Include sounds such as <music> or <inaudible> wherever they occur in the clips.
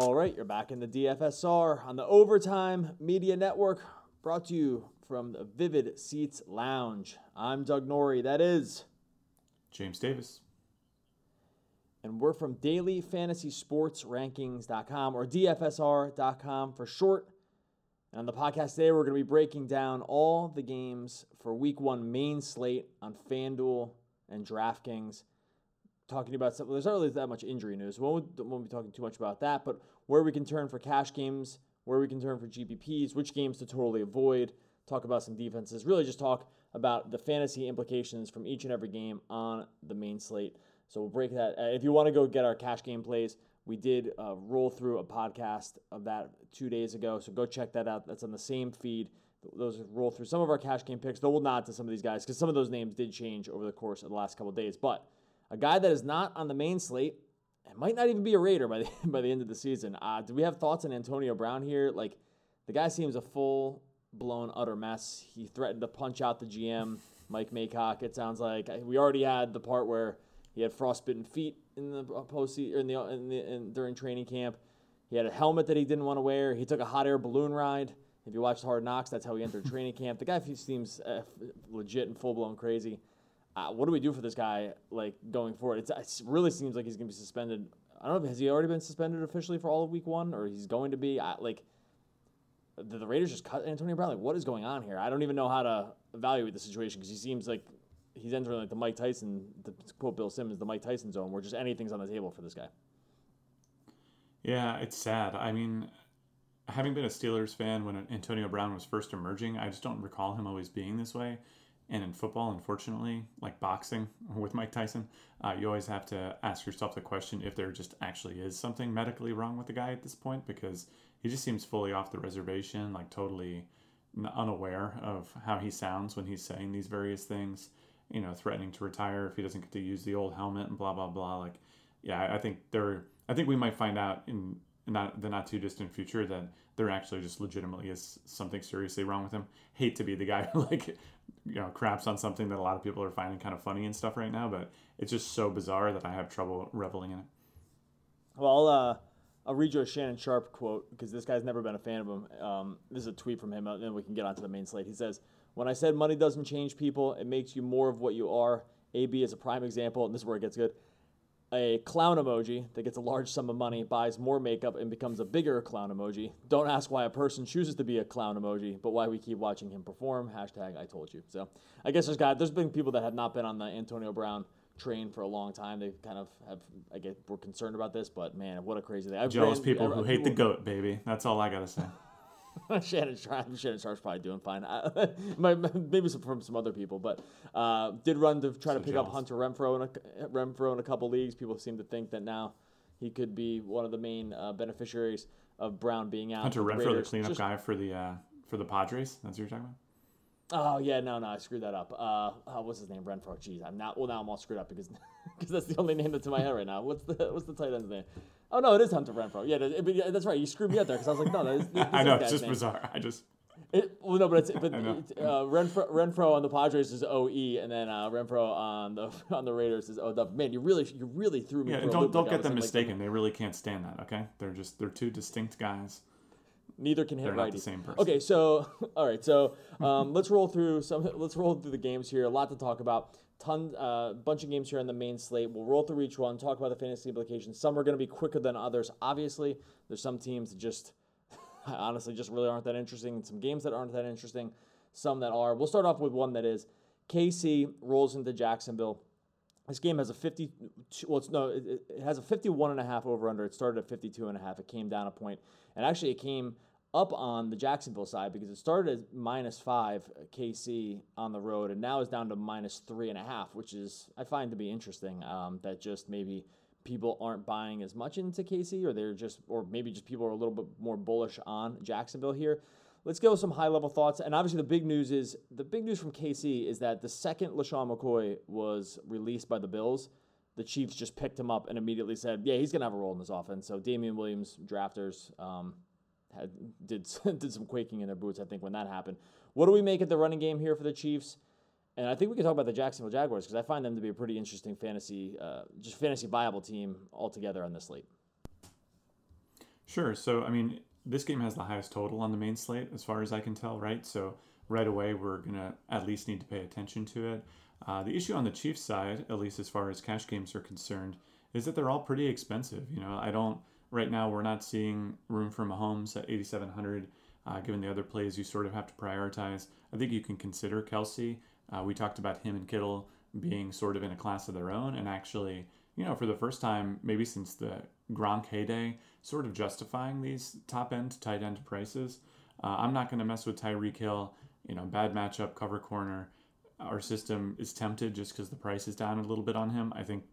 All right, you're back in the DFSR on the Overtime Media Network, brought to you from the Vivid Seats Lounge. I'm Doug Norrie, that is, James Davis. and we're from dailyfantasysportsrankings.com or DFSR.com for short. And on the podcast today, we're going to be breaking down all the games for week one main slate on FanDuel and DraftKings. Talking about something, there's not really that much injury news. We won't, won't be talking too much about that, but where we can turn for cash games, where we can turn for GPPs, which games to totally avoid, talk about some defenses, really just talk about the fantasy implications from each and every game on the main slate. So we'll break that. Uh, if you want to go get our cash game plays, we did uh, roll through a podcast of that two days ago. So go check that out. That's on the same feed. Those roll through some of our cash game picks. Though we'll not to some of these guys because some of those names did change over the course of the last couple days. But a guy that is not on the main slate and might not even be a Raider by the <laughs> by the end of the season. Uh, do we have thoughts on Antonio Brown here? Like the guy seems a full blown utter mess. He threatened to punch out the GM, Mike Mayock. It sounds like we already had the part where he had frostbitten feet in the post in the, in the in, during training camp. He had a helmet that he didn't want to wear. He took a hot air balloon ride. If you watched Hard Knocks, that's how he entered training camp. The guy seems uh, legit and full blown crazy. Uh, what do we do for this guy like going forward? It's, it really seems like he's going to be suspended. I don't know. Has he already been suspended officially for all of Week One, or he's going to be? I, like, the, the Raiders just cut Antonio Brown. Like, what is going on here? I don't even know how to evaluate the situation because he seems like he's entering like the Mike Tyson, the quote Bill Simmons, the Mike Tyson zone, where just anything's on the table for this guy. Yeah, it's sad. I mean, having been a Steelers fan when Antonio Brown was first emerging, I just don't recall him always being this way. And in football, unfortunately, like boxing with Mike Tyson, uh, you always have to ask yourself the question if there just actually is something medically wrong with the guy at this point because he just seems fully off the reservation, like totally unaware of how he sounds when he's saying these various things, you know, threatening to retire if he doesn't get to use the old helmet and blah, blah, blah. Like, yeah, I think there, I think we might find out in not the not too distant future that there actually just legitimately is something seriously wrong with him. Hate to be the guy <laughs> who like you know craps on something that a lot of people are finding kind of funny and stuff right now, but it's just so bizarre that I have trouble reveling in it. Well, uh, I'll read you a Shannon Sharpe quote because this guy's never been a fan of him. Um, this is a tweet from him, and then we can get onto the main slate. He says, "When I said money doesn't change people, it makes you more of what you are. AB is a prime example, and this is where it gets good." A clown emoji that gets a large sum of money, buys more makeup, and becomes a bigger clown emoji. Don't ask why a person chooses to be a clown emoji, but why we keep watching him perform. Hashtag I told you. So I guess there's got there's been people that have not been on the Antonio Brown train for a long time. They kind of have I get were concerned about this, but man, what a crazy thing. I've Jealous ran- people I- uh, who I- hate the goat, baby. That's all I gotta say. <laughs> Shannon Sharpe, Shannon Sharpe's probably doing fine. I, <laughs> maybe some from some other people, but uh, did run to try to So pick up. Hunter Renfrow in a Renfrow in a couple leagues. People seem to think that now he could be one of the main uh, beneficiaries of Brown being out. Hunter The Renfroe, the cleanup just- guy for the uh, for the Padres. That's what you're talking about. Oh yeah, no, no, I screwed that up. Uh, oh, what's his name? Renfro. Jeez, I'm not. Well, now I'm all screwed up because <laughs> because that's the only name that's in my head right now. What's the what's the tight end's name? Oh no, it is Hunter Renfrow. Yeah, but yeah, that's right. You screwed me up there because I was like, no, that is, <laughs> I know it's just name. bizarre. I just It, well, no, but it's but <laughs> I know. it, uh, Renfroe, Renfroe on the Padres is O E, and then uh, Renfrow on the on the Raiders is O W. Man, you really you really threw me. yeah. Don't don't like get them in, like, mistaken. They really can't stand that. Okay, they're just they're two distinct guys. neither can hit They're not the same person. Okay, so all right, so um, let's roll through some. Let's roll through the games here. A lot to talk about. Ton, uh, bunch of games here on the main slate. We'll roll through each one. Talk about the fantasy implications. Some are going to be quicker than others. Obviously, there's some teams that just <laughs> honestly just really aren't that interesting. and Some games that aren't that interesting. Some that are. We'll start off with one that is. KC rolls into Jacksonville. This game has a 50 well it's no it- it has a 51 and a half over under. It started at 52 and a half. It came down a point. And actually it came up on the Jacksonville side because it started as minus 5 uh, KC on the road and now is down to minus three and a half, which is I find to be interesting. Um, that just maybe people aren't buying as much into KC or they're just or maybe just people are a little bit more bullish on Jacksonville here. Let's go with some high level thoughts. And obviously, the big news is the big news from KC is that the second LeSean McCoy was released by the Bills, the Chiefs just picked him up and immediately said, "Yeah, he's gonna have a role in this offense." So Damien Williams, drafters, um, had did <laughs> did some quaking in their boots. I think when that happened. What do we make of the running game here for the Chiefs? And I think we can talk about the Jacksonville Jaguars because I find them to be a pretty interesting fantasy, uh, just fantasy viable team altogether on this slate. Sure. So, I mean, this game has the highest total on the main slate, as far as I can tell, right? So, right away, we're to at least need to pay attention to it. Uh, the issue on the Chiefs side, at least as far as cash games are concerned, is that they're all pretty expensive. You know, I don't, right now, we're not seeing room for Mahomes at 8,700. Uh, given the other plays you sort of have to prioritize, I think you can consider Kelce. Uh, we talked about him and Kittle being sort of in a class of their own, and actually, you know, for the first time, maybe since the Gronk heyday, sort of justifying these top end, tight end prices. Uh, I'm not going to mess with Tyreek Hill. You know, bad matchup, cover corner. Our system is tempted just because the price is down a little bit on him. I think,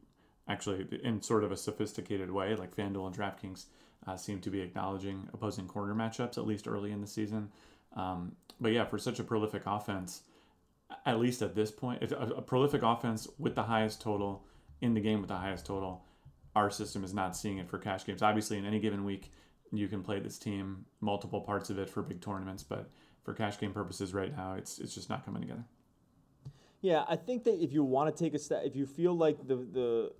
actually, in sort of a sophisticated way, like FanDuel and DraftKings uh, seem to be acknowledging opposing corner matchups, at least early in the season. Um, but yeah, for such a prolific offense, at least at this point, a, a prolific offense with the highest total in the game with the highest total, our system is not seeing it for cash games. Obviously, in any given week, you can play this team multiple parts of it for big tournaments, but for cash game purposes right now, it's it's just not coming together. Yeah, I think that if you want to take a step, if you feel like the the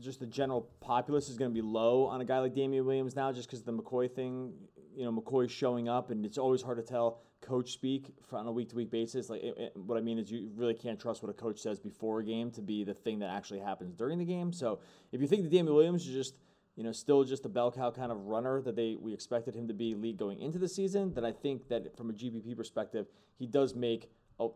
just the general populace is going to be low on a guy like Damien Williams now, just because the McCoy thing, you know, McCoy showing up, and it's always hard to tell coach speak on a week to week basis. Like, it, it, what I mean is, you really can't trust what a coach says before a game to be the thing that actually happens during the game. So, if you think that Damien Williams is just, you know, still just a bell cow kind of runner that they we expected him to be league going into the season, then I think that from a GPP perspective, he does make a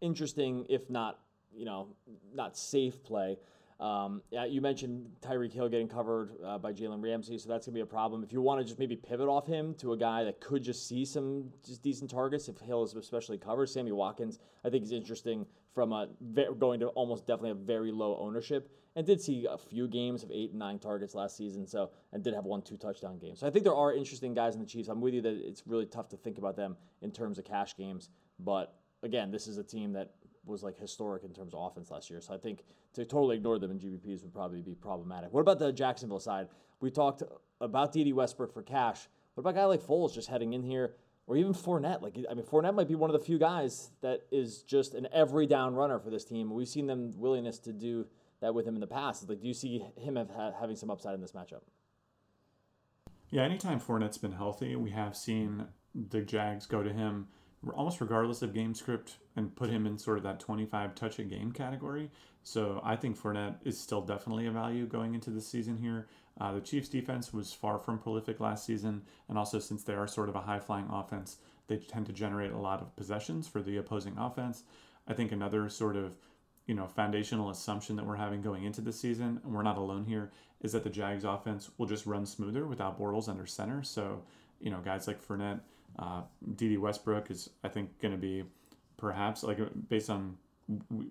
interesting, if not, you know, not safe play. Um, yeah, you mentioned Tyreek Hill getting covered uh, by Jalen Ramsey, so that's gonna be a problem. If you want to just maybe pivot off him to a guy that could just see some just decent targets, if Hill is especially covered, Sammy Watkins, I think is interesting from a going to almost definitely a very low ownership, and did see a few games of eight and nine targets last season, so and did have one two touchdown games. So I think there are interesting guys in the Chiefs. I'm with you that it's really tough to think about them in terms of cash games, but again, this is a team that was like historic in terms of offense last year. So I think to totally ignore them in GPPs would probably be problematic. What about the Jacksonville side? We talked about Dede Westbrook for cash. What about a guy like Foles just heading in here, or even Fournette? Like I mean, Fournette might be one of the few guys that is just an every down runner for this team. We've seen them willingness to do that with him in the past. Like, do you see him have, having some upside in this matchup? Yeah, anytime Fournette's been healthy, we have seen the Jags go to him almost regardless of game script and put him in sort of that 25 touch a game category. So I think Fournette is still definitely a value going into the season here. Uh, the Chiefs defense was far from prolific last season, and also since they are sort of a high flying offense, they tend to generate a lot of possessions for the opposing offense. I think another sort of you know foundational assumption that we're having going into the season, and we're not alone here, is that the Jags offense will just run smoother without Bortles under center. So you know guys like Fournette uh, Dede Westbrook is, I think, going to be perhaps like based on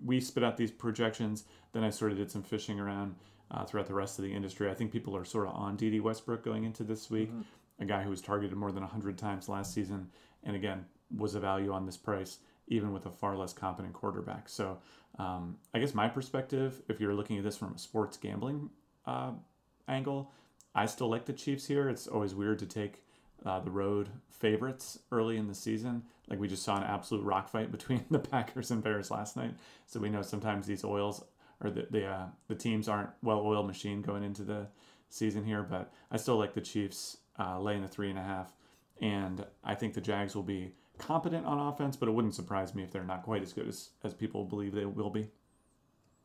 we spit out these projections. Then I sort of did some fishing around uh, throughout the rest of the industry. I think people are sort of on Dede Westbrook going into this week, mm-hmm. a guy who was targeted more than 100 times last season, and again was a value on this price even with a far less competent quarterback. So um, I guess my perspective, if you're looking at this from a sports gambling uh, angle, I still like the Chiefs here. It's always weird to take uh, the road favorites early in the season. Like we just saw an absolute rock fight <laughs> between the Packers and Bears last night. So we know sometimes these oils or the the, uh, the teams aren't well oiled machine going into the season here. But I still like the Chiefs uh, laying the three and a half, and I think the Jags will be competent on offense. But it wouldn't surprise me if they're not quite as good as as people believe they will be.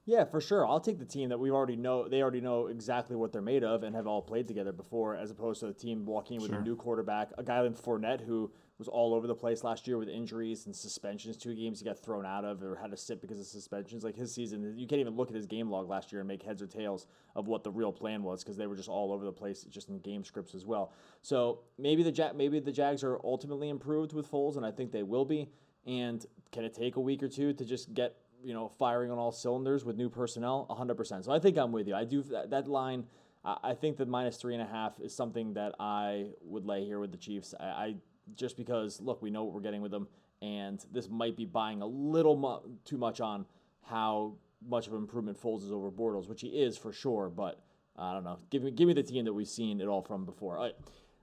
Yeah, for sure. I'll take the team that we already know. They already know exactly what they're made of and have all played together before, as opposed to the team walking with sure. a new quarterback, a guy like Fournette who was all over the place last year with injuries and suspensions. Two games he got thrown out of or had to sit because of suspensions. Like his season, you can't even look at his game log last year and make heads or tails of what the real plan was because they were just all over the place, just in game scripts as well. So maybe the ja- maybe the Jags are ultimately improved with Foles, and I think they will be. And can it take a week or two to just get you know, firing on all cylinders with new personnel, 100%. So I think I'm with you. I do that, that line. I, I think that minus three and a half is something that I would lay here with the Chiefs. I, I just because look, we know what we're getting with them, and this might be buying a little mu- too much on how much of an improvement Foles is over Bortles, which he is for sure. But I don't know. Give me give me the team that we've seen it all from before. All right.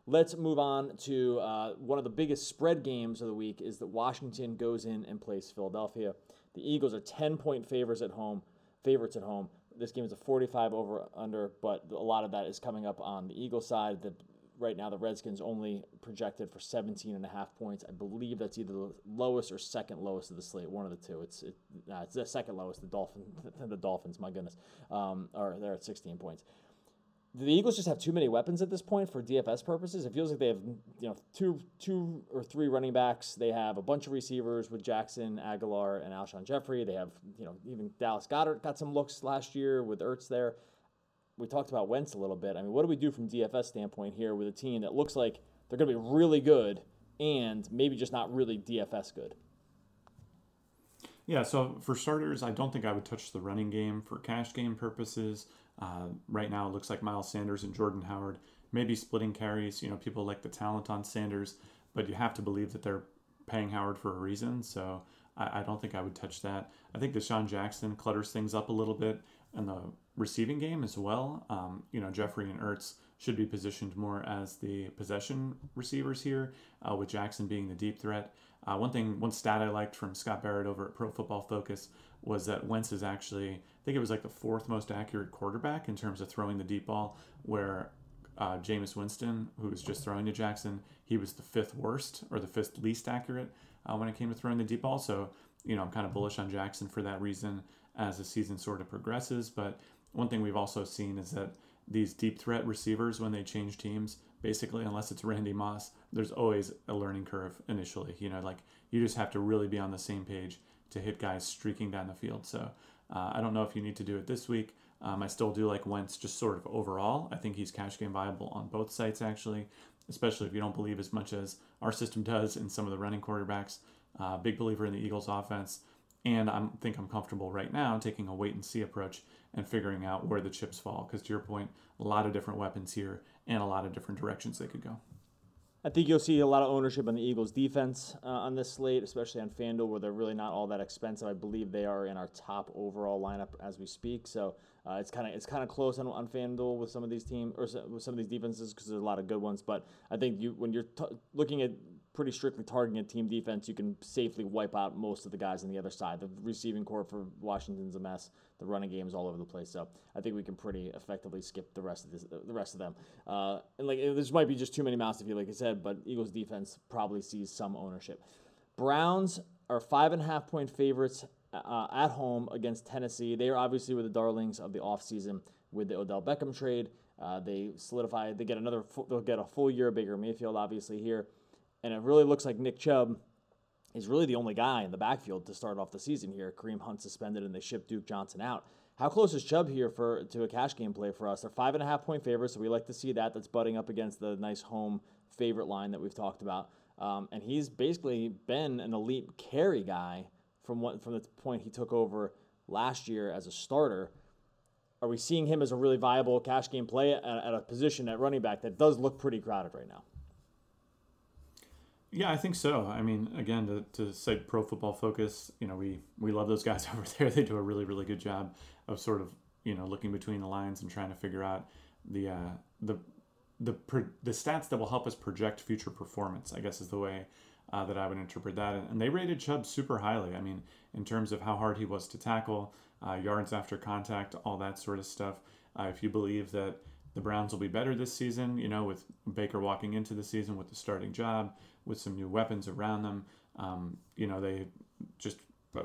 Let's move on to uh, one of the biggest spread games of the week is that Washington goes in and plays Philadelphia. The Eagles are 10 point favorites at home, favorites at home. This game is a 45 over under, but a lot of that is coming up on the Eagles side. The right now the Redskins only projected for 17 and a half points. I believe that's either the lowest or second lowest of the slate, one of the two. It's it, nah, it's the second lowest. The Dolphins, <laughs> the Dolphins, my goodness, um, are they're at 16 points. The Eagles just have too many weapons at this point for DFS purposes. It feels like they have you know two two or three running backs. They have a bunch of receivers with Jackson, Agholor, and Alshon Jeffery. They have you know even Dallas Goedert got some looks last year with Ertz there we talked about Wentz a little bit. I mean, what do we do from DFS standpoint here with a team that looks like they're going to be really good and maybe just not really DFS good? Yeah, so for starters, I don't think I would touch the running game for cash game purposes. Uh, right now, it looks like Miles Sanders and Jordan Howard maybe splitting carries. You know, people like the talent on Sanders, but you have to believe that they're paying Howard for a reason. So I, I don't think I would touch that. I think DeSean Jackson clutters things up a little bit in the receiving game as well. Um, you know, Jeffery and Ertz should be positioned more as the possession receivers here, uh, with Jackson being the deep threat. Uh, one thing, one stat I liked from Scott Barrett over at Pro Football Focus was that Wentz is actually, I think it was like the fourth most accurate quarterback in terms of throwing the deep ball, where uh, Jameis Winston, who was just throwing to Jackson, he was the fifth worst or the fifth least accurate uh, when it came to throwing the deep ball. So, you know, I'm kind of bullish on Jackson for that reason as the season sort of progresses. But one thing we've also seen is that these deep threat receivers, when they change teams, basically, unless it's Randy Moss, there's always a learning curve initially. You know, like you just have to really be on the same page to hit guys streaking down the field. So uh, I don't know if you need to do it this week. Um, I still do like Wentz just sort of overall. I think he's cash game viable on both sites, actually, especially if you don't believe as much as our system does in some of the running quarterbacks. Uh, big believer in the Eagles offense. And I think I'm comfortable right now taking a wait and see approach and figuring out where the chips fall. Because to your point, a lot of different weapons here and a lot of different directions they could go. I think you'll see a lot of ownership on the Eagles defense uh, on this slate, especially on FanDuel, where they're really not all that expensive. I believe they are in our top overall lineup as we speak. So uh, it's kind of it's kind of close on, on FanDuel with some of these teams or with some of these defenses because there's a lot of good ones. But I think you when you're t- looking at pretty strictly targeting a team defense, you can safely wipe out most of the guys on the other side. The receiving core for Washington's a mess. The running game is all over the place. So I think we can pretty effectively skip the rest of this, the rest of them. Uh, and like this might be just too many mouths to feed, like I said, but Eagles defense probably sees some ownership. Browns are five and a half point favorites uh, at home against Tennessee. They are obviously with the darlings of the offseason with the Odell Beckham trade. Uh, they solidify. They get another. They'll get a full year Baker Mayfield, obviously here and it really looks like Nick Chubb is really the only guy in the backfield to start off the season here. Kareem Hunt suspended, and they shipped Duke Johnson out. How close is Chubb here for to a cash game play for us? They're five and a half point favorites, so we like to see that. That's butting up against the nice home favorite line that we've talked about. Um, and he's basically been an elite carry guy from what from the point he took over last year as a starter. Are we seeing him as a really viable cash game play at, at a position at running back that does look pretty crowded right now? Yeah, I think so. I mean, again, to, to cite Pro Football Focus, you know, we we love those guys <laughs> over there. They do a really really good job of sort of you know looking between the lines and trying to figure out the uh, the the the stats that will help us project future performance. I guess is the way uh, that I would interpret that. And, and, they rated Chubb super highly. I mean, in terms of how hard he was to tackle, uh, yards after contact, all that sort of stuff. Uh, if you believe that the Browns will be better this season, you know, with Baker walking into the season with the starting job, with some new weapons around them. Um, you know, they just uh,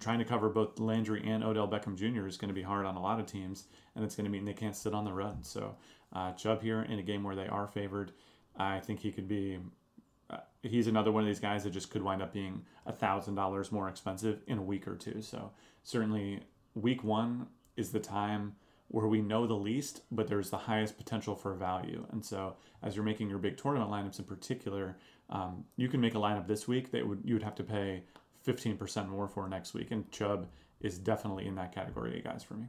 trying to cover both Landry and Odell Beckham Jr. is going to be hard on a lot of teams, and it's going to mean they can't sit on the run. So, uh, Chubb here in a game where they are favored, I think he could be. Uh, he's another one of these guys that just could wind up being a thousand dollars more expensive in a week or two. So certainly, week one is the time where we know the least, but there's the highest potential for value. And so, as you're making your big tournament lineups in particular, um, you can make a lineup this week that would you would have to pay 15% more for next week. And Chubb is definitely in that category of guys for me.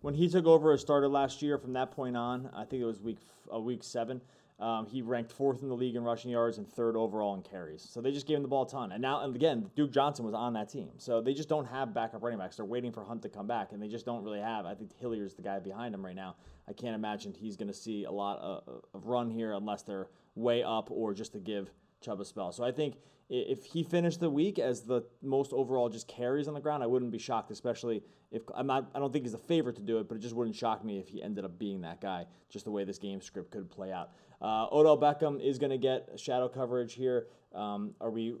When he took over as starter last year, from that point on, I think it was week uh, week seven. Um, he ranked fourth in the league in rushing yards and third overall in carries. So they just gave him the ball a ton. And now, and again, Duke Johnson was on that team. So they just don't have backup running backs. They're waiting for Hunt to come back, and they just don't really have. I think Hilliard's the guy behind him right now. I can't imagine he's going to see a lot of, of run here unless they're way up or just to give Chuba spell. So I think if he finished the week as the most overall just carries on the ground, I wouldn't be shocked, especially if I'm not. I don't think he's a favorite to do it, but it just wouldn't shock me if he ended up being that guy. Just the way this game script could play out. Uh, Odell Beckham is going to get shadow coverage here. Um, are we?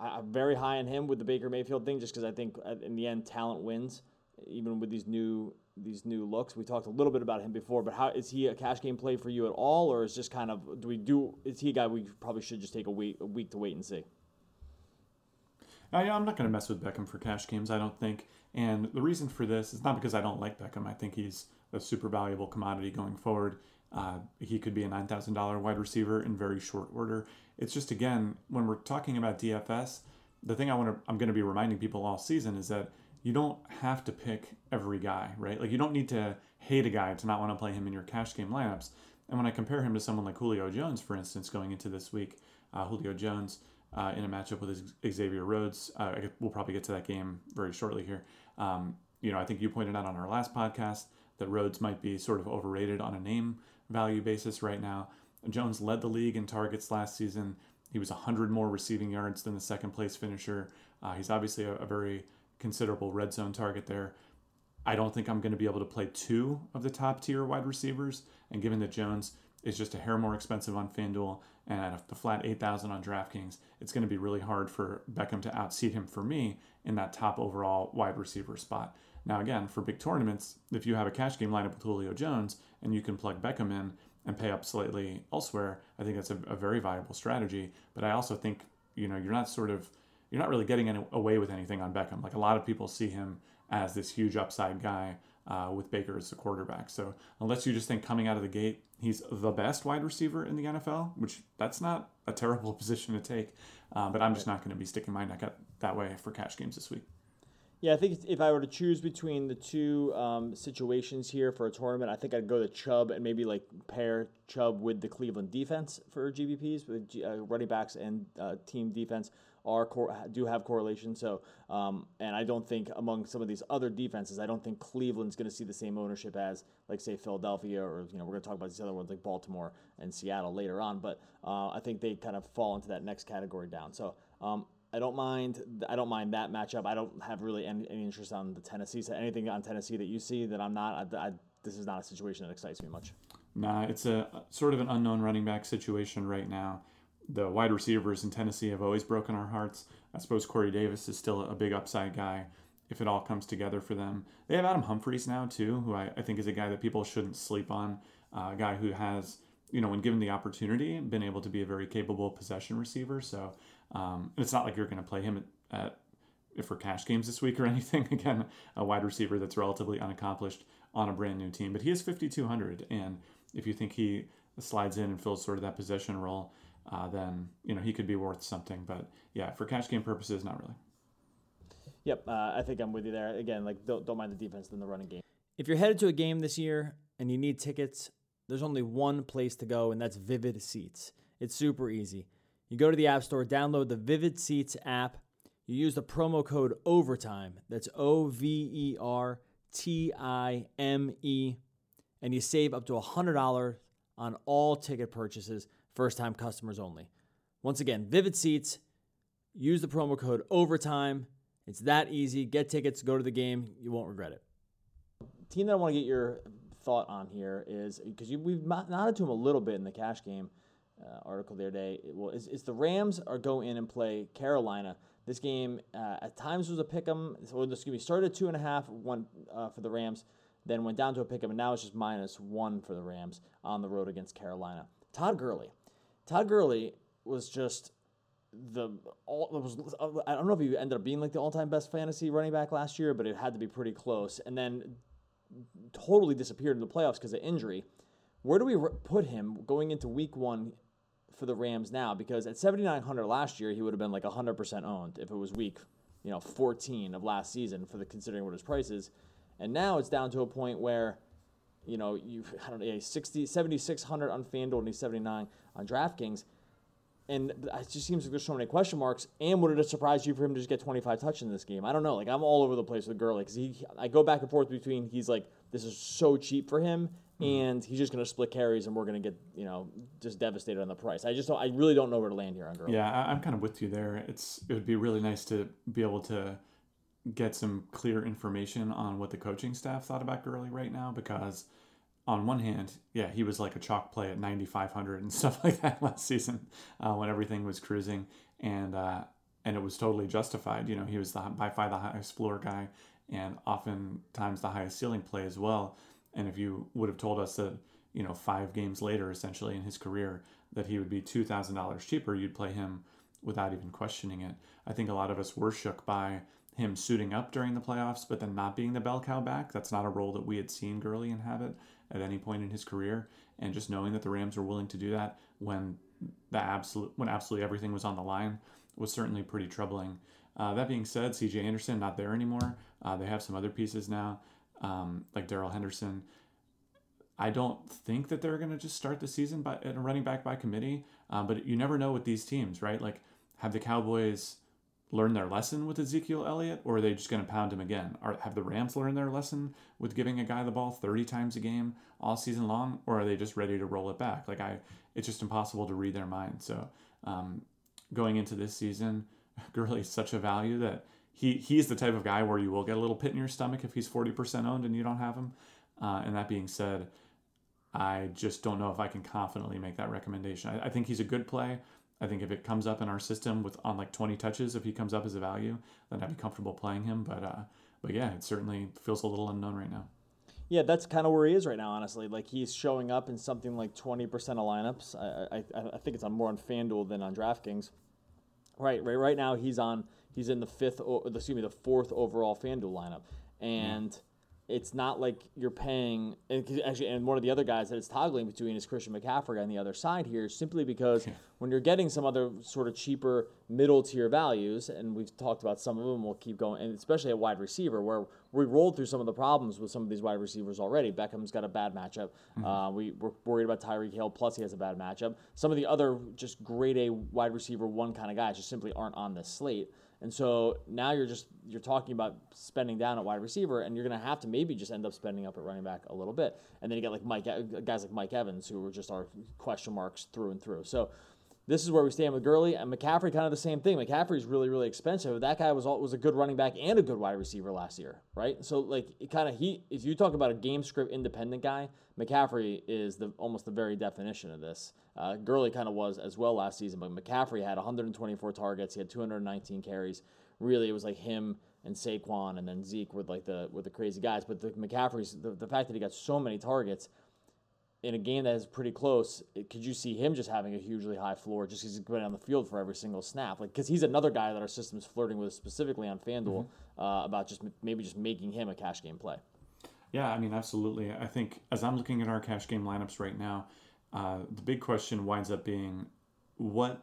Uh, very high on him with the Baker Mayfield thing, just because I think uh, in the end talent wins, even with these new these new looks. We talked a little bit about him before, but how is he a cash game play for you at all, or is just kind of do we do? Is he a guy we probably should just take a week a week to wait and see? I, I'm not going to mess with Beckham for cash games. I don't think, and the reason for this is not because I don't like Beckham. I think he's a super valuable commodity going forward. Uh, he could be a nine thousand dollar wide receiver in very short order. It's just again when we're talking about DFS, the thing I want to I'm going to be reminding people all season is that you don't have to pick every guy, right? Like you don't need to hate a guy to not want to play him in your cash game lineups. And when I compare him to someone like Julio Jones, for instance, going into this week, uh, Julio Jones uh, in a matchup with Xavier Rhodes, uh, we'll probably get to that game very shortly here. Um, you know, I think you pointed out on our last podcast that Rhodes might be sort of overrated on a name value basis right now. Jones led the league in targets last season. He was 100 more receiving yards than the second place finisher. Uh, he's obviously a, a very considerable red zone target there. I don't think I'm going to be able to play two of the top tier wide receivers. And given that Jones is just a hair more expensive on FanDuel and at the flat 8,000 on DraftKings, it's going to be really hard for Beckham to outseat him for me in that top overall wide receiver spot. Now, again, for big tournaments, if you have a cash game lineup with Julio Jones and you can plug Beckham in and pay up slightly elsewhere, I think that's a, a very viable strategy. But I also think, you know, you're not sort of you're not really getting any, away with anything on Beckham. Like a lot of people see him as this huge upside guy uh, with Baker as the quarterback. So unless you just think coming out of the gate he's the best wide receiver in the NFL, which that's not a terrible <laughs> position to take, uh, but I'm just not going to be sticking my neck out that way for cash games this week. Yeah, I think if I were to choose between the two um, situations here for a tournament, I think I'd go to Chubb and maybe like pair Chubb with the Cleveland defense for GPPs, with uh, running backs and uh, team defense are cor- do have correlation. So, um, and I don't think among some of these other defenses, I don't think Cleveland's going to see the same ownership as, like, say, Philadelphia, or you know, we're going to talk about these other ones like Baltimore and Seattle later on. But uh, I think they kind of fall into that next category down. So. Um, I don't mind. I don't mind that matchup. I don't have really any, any interest on the Tennessee. So anything on Tennessee that you see that I'm not, I, I, this is not a situation that excites me much. Nah, it's a sort of an unknown running back situation right now the wide receivers in Tennessee have always broken our hearts. I suppose Corey Davis is still a big upside guy if it all comes together for them. They have Adam Humphries now, too, who I, I think is a guy that people shouldn't sleep on. Uh, a guy who has, you know, when given the opportunity, been able to be a very capable possession receiver. So um, it's not like you're going to play him at, at, for cash games this week or <laughs> anything. Again, a wide receiver that's relatively unaccomplished on a brand new team. But he is 5,200. And if you think he slides in and fills sort of that position role, uh, then you know he could be worth something. But yeah, for cash game purposes, not really. Yep, uh, I think I'm with you there. Again, like don't, don't mind the defense than the running game. If you're headed to a game this year and you need tickets, there's only one place to go, and that's Vivid Seats. It's super easy. You go to the App Store, download the Vivid Seats app. You use the promo code OVERTIME. That's O V E R T I M E. And you save up to $100 on all ticket purchases first time customers only. Once again, Vivid Seats, use the promo code OVERTIME. It's that easy. Get tickets, go to the game. You won't regret it. Team that I want to get your thought on here is because we've nodded to him a little bit in the cash game uh, article the other day. Well, is, is the Rams are go in and play Carolina. This game uh, at times was a pick 'em. So excuse me, started at two and a half, one uh, for the Rams, then went down to a pick 'em, and now it's just minus one for the Rams on the road against Carolina. Todd Gurley, Todd Gurley was just the all was I don't know if he ended up being like the all-time best fantasy running back last year, but it had to be pretty close. And then totally disappeared in the playoffs because of injury. Where do we put him going into week 1 for the Rams now because at 7900 last year he would have been like 100% owned if it was week, you know, 14 of last season for the considering what his price is. And now it's down to a point where you know, you <laughs> I don't know, 60, 7,600 on FanDuel and he's 79 on DraftKings. And it just seems like there's so many question marks. And would it have surprised you for him to just get 25 touches in this game? I don't know. Like I'm all over the place with Gurley because he, I go back and forth between he's like this is so cheap for him, and he's just going to split carries, and we're going to get you know just devastated on the price. I just don't, I really don't know where to land here on Gurley. Yeah, I, I'm kind of with you there. It's it would be really nice to be able to get some clear information on what the coaching staff thought about Gurley right now because on one hand, yeah, he was like a chalk play at 9,500 and <laughs> stuff like that last season uh, when everything was cruising, and uh, and it was totally justified. You know, he was the by far the highest floor guy, and oftentimes the highest ceiling play as well. And if you would have told us that, you know, five games later, essentially in his career, that he would be two thousand dollars cheaper, you'd play him without even questioning it. I think a lot of us were shook by him suiting up during the playoffs, but then not being the bell cow back. That's not a role that we had seen Gurley inhabit at any point in his career. And just knowing that the Rams were willing to do that when the absolute when absolutely everything was on the line was certainly pretty troubling. Uh, that being said, C.J. Anderson not there anymore. Uh, they have some other pieces now, um, like Darrell Henderson. I don't think that they're going to just start the season by running back by committee, uh, but you never know with these teams, right? Like, have the Cowboys learned their lesson with Ezekiel Elliott, or are they just going to pound him again? Are, have the Rams learned their lesson with giving a guy the ball 30 times a game all season long, or are they just ready to roll it back? Like I, it's just impossible to read their mind. So um, going into this season, <laughs> Gurley is such a value that he he's the type of guy where you will get a little pit in your stomach if he's 40% owned and you don't have him. Uh, and that being said, I just don't know if I can confidently make that recommendation. I, I think he's a good play. I think if it comes up in our system with on like 20 touches, if he comes up as a value, then I'd be comfortable playing him. But uh, but yeah, it certainly feels a little unknown right now. Yeah, that's kind of where he is right now, honestly. Like he's showing up in something like 20% of lineups. I, I, I think it's on more on FanDuel than on DraftKings. Right, right, right now he's on. He's in the fifth, excuse me, the fourth overall FanDuel lineup, and. Yeah it's not like you're paying actually and one of the other guys that it's toggling between is Christian McCaffrey on the other side here simply because yeah. when you're getting some other sort of cheaper middle tier values and we've talked about some of them we'll keep going and especially at wide receiver where we rolled through some of the problems with some of these wide receivers already Beckham's got a bad matchup mm-hmm. uh, we, we're worried about Tyreek Hill plus he has a bad matchup some of the other just grade A wide receiver one kind of guys just simply aren't on this slate and so now you're just you're talking about spending down at wide receiver, and you're going to have to maybe just end up spending up at running back a little bit. And then you get like Mike guys like Mike Evans who are just our question marks through and through. So this is where we stand with Gurley and McCaffrey. Kind of the same thing. McCaffrey's really really expensive. That guy was all, was a good running back and a good wide receiver last year, right? So like kind of he if you talk about a game script independent guy, McCaffrey is the almost the very definition of this. Uh, Gurley kind of was as well last season, but McCaffrey had 124 targets. He had 219 carries. Really, it was like him and Saquon and then Zeke were like the were the crazy guys. But the McCaffrey's the, the fact that he got so many targets in a game that is pretty close, it, could you see him just having a hugely high floor just because he's going on the field for every single snap? Like, because he's another guy that our system is flirting with specifically on FanDuel mm-hmm. uh, about just maybe just making him a cash game play. Yeah, I mean, absolutely. I think as I'm looking at our cash game lineups right now, uh, the big question winds up being what,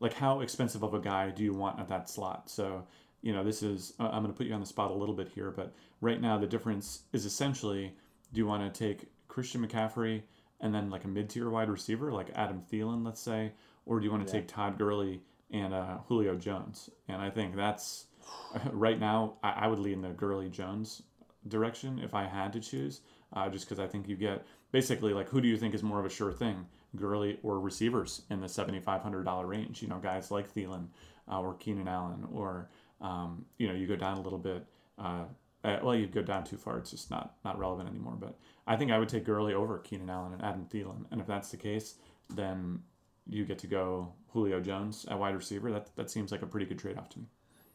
like, how expensive of a guy do you want at that slot? So, you know, this is, I'm going to put you on the spot a little bit here, but right now the difference is essentially do you want to take Christian McCaffrey and then like a mid tier wide receiver like Adam Thielen, let's say, or do you want to yeah. take Todd Gurley and uh, Julio Jones? And I think that's right now, I, I would lean the Gurley Jones direction if I had to choose, uh, just because I think you get basically like who do you think is more of a sure thing, Gurley or receivers in the seventy five hundred dollar range? You know, guys like Thielen uh, or Keenan Allen, or um, you know, you go down a little bit. Uh, uh, well, you go down too far; it's just not not relevant anymore. But I think I would take Gurley over Keenan Allen and Adam Thielen, and if that's the case, then you get to go Julio Jones at wide receiver. That that seems like a pretty good trade off to me.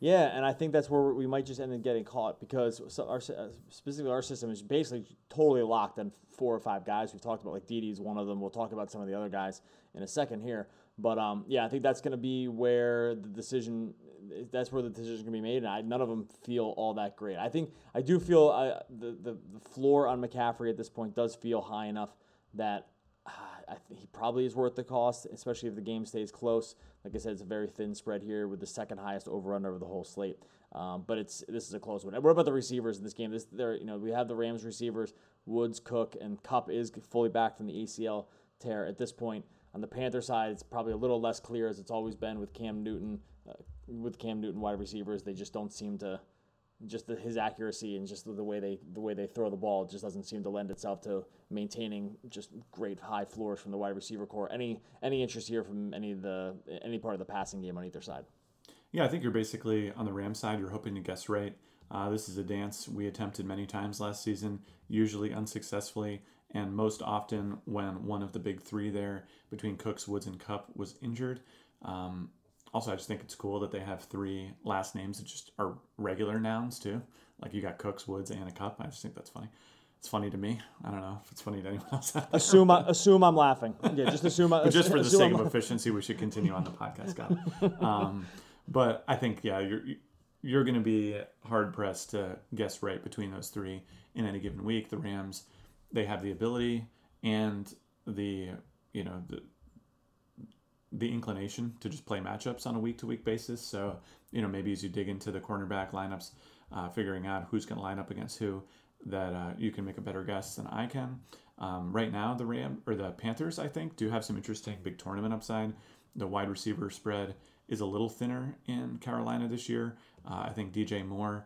Yeah, and I think that's where we might just end up getting caught because our uh, specifically our system is basically totally locked on four or five guys. We've talked about like Dede is one of them. We'll talk about some of the other guys in a second here. But um, yeah, I think that's going to be where the decision. That's where the decision can be made, and I, none of them feel all that great. I think I do feel uh, the, the the floor on McCaffrey at this point does feel high enough that he probably is worth the cost, especially if the game stays close. Like I said, it's a very thin spread here with the second highest over under of the whole slate. Um, but it's this is a close one. What about the receivers in this game? This there, you know, we have the Rams receivers, Woods, Cook, and Kupp is fully back from the ACL tear at this point. On the Panther side, it's probably a little less clear as it's always been with Cam Newton, uh, with Cam Newton wide receivers. They just don't seem to just the, his accuracy and just the, the way they the way they throw the ball just doesn't seem to lend itself to maintaining just great high floors from the wide receiver core. Any any interest here from any of the any part of the passing game on either side? Yeah, I think you're basically on the Ram side. You're hoping to guess right. Uh, this is a dance we attempted many times last season, usually unsuccessfully, and most often when one of the big three there between Cooks, Woods, and Kupp was injured. Um, also, I just think it's cool that they have three last names that just are regular nouns too. Like you got Cooks, Woods, and a cup. I just think that's funny. It's funny to me. I don't know if it's funny to anyone else. <laughs> Assume I, assume I'm laughing. Yeah, just assume. I, <laughs> just for the sake I'm of efficiency, we should continue on the podcast, Scott. <laughs> Um, but I think yeah, you're you're going to be hard pressed to guess right between those three in any given week. The Rams, they have the ability and the you know the the inclination to just play matchups on a week to week basis. So, you know, maybe as you dig into the cornerback lineups, uh, figuring out who's going to line up against who, that uh, you can make a better guess than I can. Um, right now, the Ram or the Panthers, I think, do have some interesting big tournament upside. The wide receiver spread is a little thinner in Carolina this year. Uh, I think DJ Moore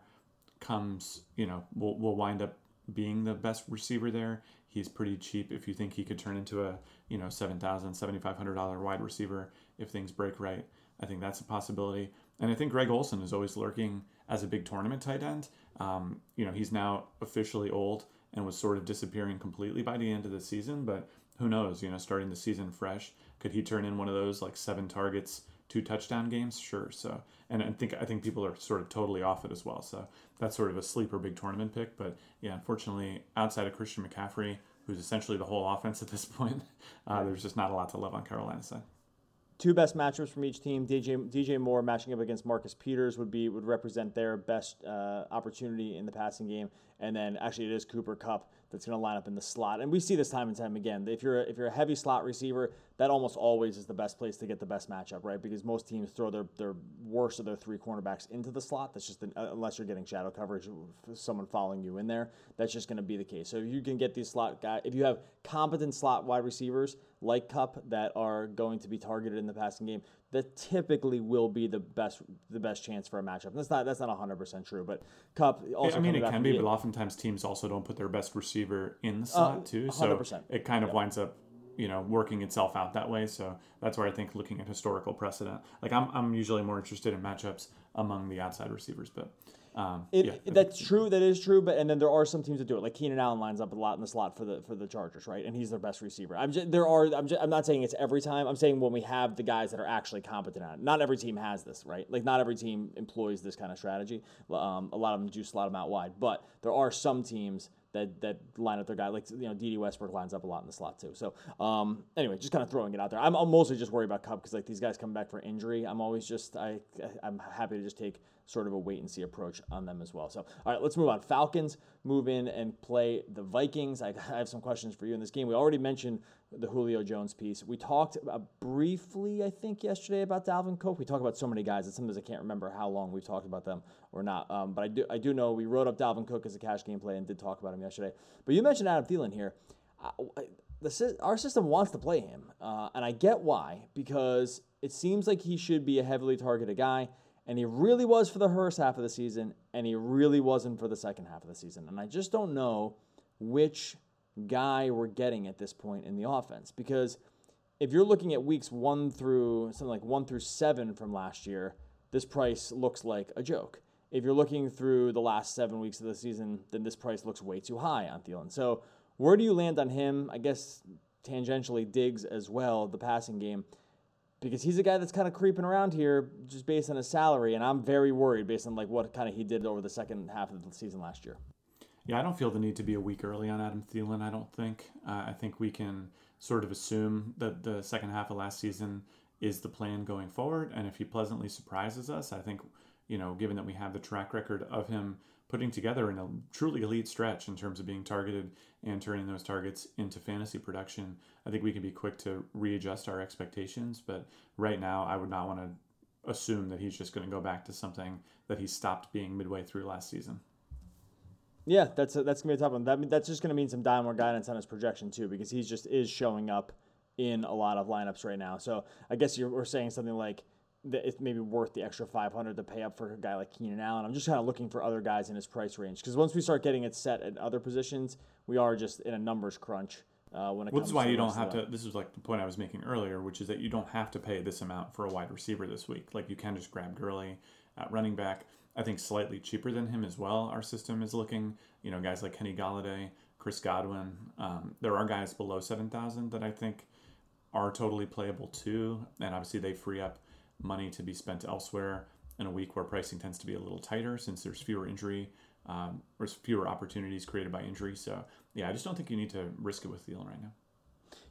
comes, you know, will will wind up being the best receiver there. He's pretty cheap if you think he could turn into a, you know, $7,000, $7,500 wide receiver if things break right. I think that's a possibility. And I think Greg Olsen is always lurking as a big tournament tight end. Um, you know, he's now officially old and was sort of disappearing completely by the end of the season, but who knows, you know, starting the season fresh, could he turn in one of those like seven targets, two touchdown games? Sure. So, and I think I think people are sort of totally off it as well. So that's sort of a sleeper big tournament pick. But yeah, unfortunately, outside of Christian McCaffrey, who's essentially the whole offense at this point, uh, there's just not a lot to love on Carolina's side two best matchups from each team. DJ DJ Moore matching up against Marcus Peters would be would represent their best uh, opportunity in the passing game, and then actually it is Cooper Kupp that's going to line up in the slot. And we see this time and time again. If you're a, if you're a heavy slot receiver, that almost always is the best place to get the best matchup, right? Because most teams throw their their worst of their three cornerbacks into the slot. That's just an, uh, unless you're getting shadow coverage, someone following you in there. That's just going to be the case. So if you can get these slot guys, if you have competent slot wide receivers like Kupp that are going to be targeted in the passing game, that typically will be the best the best chance for a matchup. that's not that's not hundred percent true, but Kupp also. I mean, it can be, but oftentimes teams also don't put their best receiver in the slot uh, too, so 100%. it kind of yeah. winds up you know working itself out that way. So that's where I think looking at historical precedent, like I'm I'm usually more interested in matchups among the outside receivers, but um, it, yeah. That's true. That is true. But and then there are some teams that do it. Like Keenan Allen lines up a lot in the slot for the for the Chargers, right? And he's their best receiver. I'm just, there are. I'm, just, I'm not saying it's every time. I'm saying when we have the guys that are actually competent at it. Not every team has this, right? Like not every team employs this kind of strategy. Um, a lot of them do slot them out wide, but there are some teams that that line up their guy. Like you know, Dede Westbrook lines up a lot in the slot too. So um, anyway, just kind of throwing it out there. I'm, I'm mostly just worried about Kupp because like these guys come back for injury. I'm always just I I'm happy to just take sort of a wait and see approach on them as well. So all right, let's move on. Falcons move in and play the Vikings. I, I have some questions for you in this game. We already mentioned the Julio Jones piece. We talked briefly, I think, yesterday about Dalvin Cook. We talk about so many guys that sometimes I can't remember how long we've talked about them or not. Um, but I do, I do know we wrote up Dalvin Cook as a cash game play and did talk about him yesterday. But you mentioned Adam Thielen here. I, the, our system wants to play him, uh, and I get why because it seems like he should be a heavily targeted guy, and he really was for the first half of the season, and he really wasn't for the second half of the season. And I just don't know which guy we're getting at this point in the offense. Because if you're looking at weeks one through something like one through seven from last year, this price looks like a joke. If you're looking through the last seven weeks of the season, then this price looks way too high on Thielen. So where do you land on him? I guess tangentially Diggs as well, the passing game, because he's a guy that's kind of creeping around here just based on his salary, and I'm very worried based on like what kind of he did over the second half of the season last year. Yeah, I don't feel the need to be a week early on Adam Thielen. I don't think. Uh, I think we can sort of assume that the second half of last season is the plan going forward. And if he pleasantly surprises us, I think, you know, given that we have the track record of him putting together in a truly elite stretch in terms of being targeted and turning those targets into fantasy production, I think we can be quick to readjust our expectations. But right now, I would not want to assume that he's just going to go back to something that he stopped being midway through last season. Yeah, that's a, that's gonna be a tough one. That that's just gonna mean some downward guidance on his projection too, because he's just is showing up in a lot of lineups right now. So I guess you're we're saying something like that it's maybe worth the extra 500 to pay up for a guy like Keenan Allen. I'm just kind of looking for other guys in his price range because once we start getting it set at other positions, we are just in a numbers crunch. Uh, when it well, comes this is why to you don't have to. This is like the point I was making earlier, which is that you don't have to pay this amount for a wide receiver this week. Like you can just grab Gurley at running back. I think slightly cheaper than him as well. Our system is looking. You know, guys like Kenny Golladay, Chris Godwin. Um, there are guys below seven thousand that I think are totally playable too, and obviously they free up money to be spent elsewhere in a week where pricing tends to be a little tighter since there's fewer injury um, or fewer opportunities created by injury. So yeah, I just don't think you need to risk it with Thielen right now.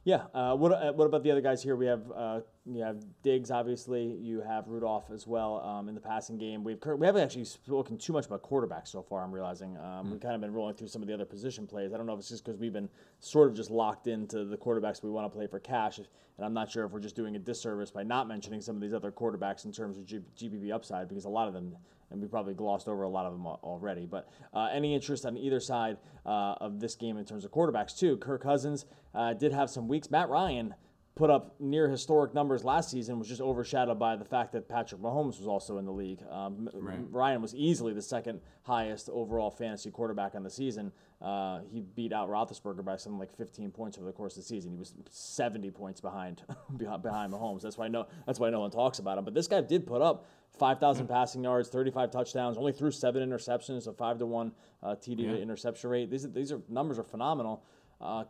Yeah. Uh, what uh, What about the other guys here? We have uh, you have Diggs, obviously. You have Rudolph as well um, in the passing game. We've we haven't actually spoken too much about quarterbacks so far. I'm realizing um, we've kind of been rolling through some of the other position plays. I don't know if it's just because we've been sort of just locked into the quarterbacks we want to play for cash, and I'm not sure if we're just doing a disservice by not mentioning some of these other quarterbacks in terms of G- GPP upside because a lot of them and we probably glossed over a lot of them already. But uh, any interest on either side uh, of this game in terms of quarterbacks too? Kirk Cousins uh, did have some weeks. Matt Ryan put up near historic numbers last season, was just overshadowed by the fact that Patrick Mahomes was also in the league. Um, Right. Ryan was easily the second highest overall fantasy quarterback on the season. Uh, he beat out Roethlisberger by something like 15 points over the course of the season. He was 70 points behind <laughs> behind Mahomes. That's why no that's why no one talks about him. But this guy did put up 5,000 passing yards, 35 touchdowns, only threw seven interceptions, a five to one uh, TD Yeah. to interception rate. These are, these are numbers are phenomenal. Uh,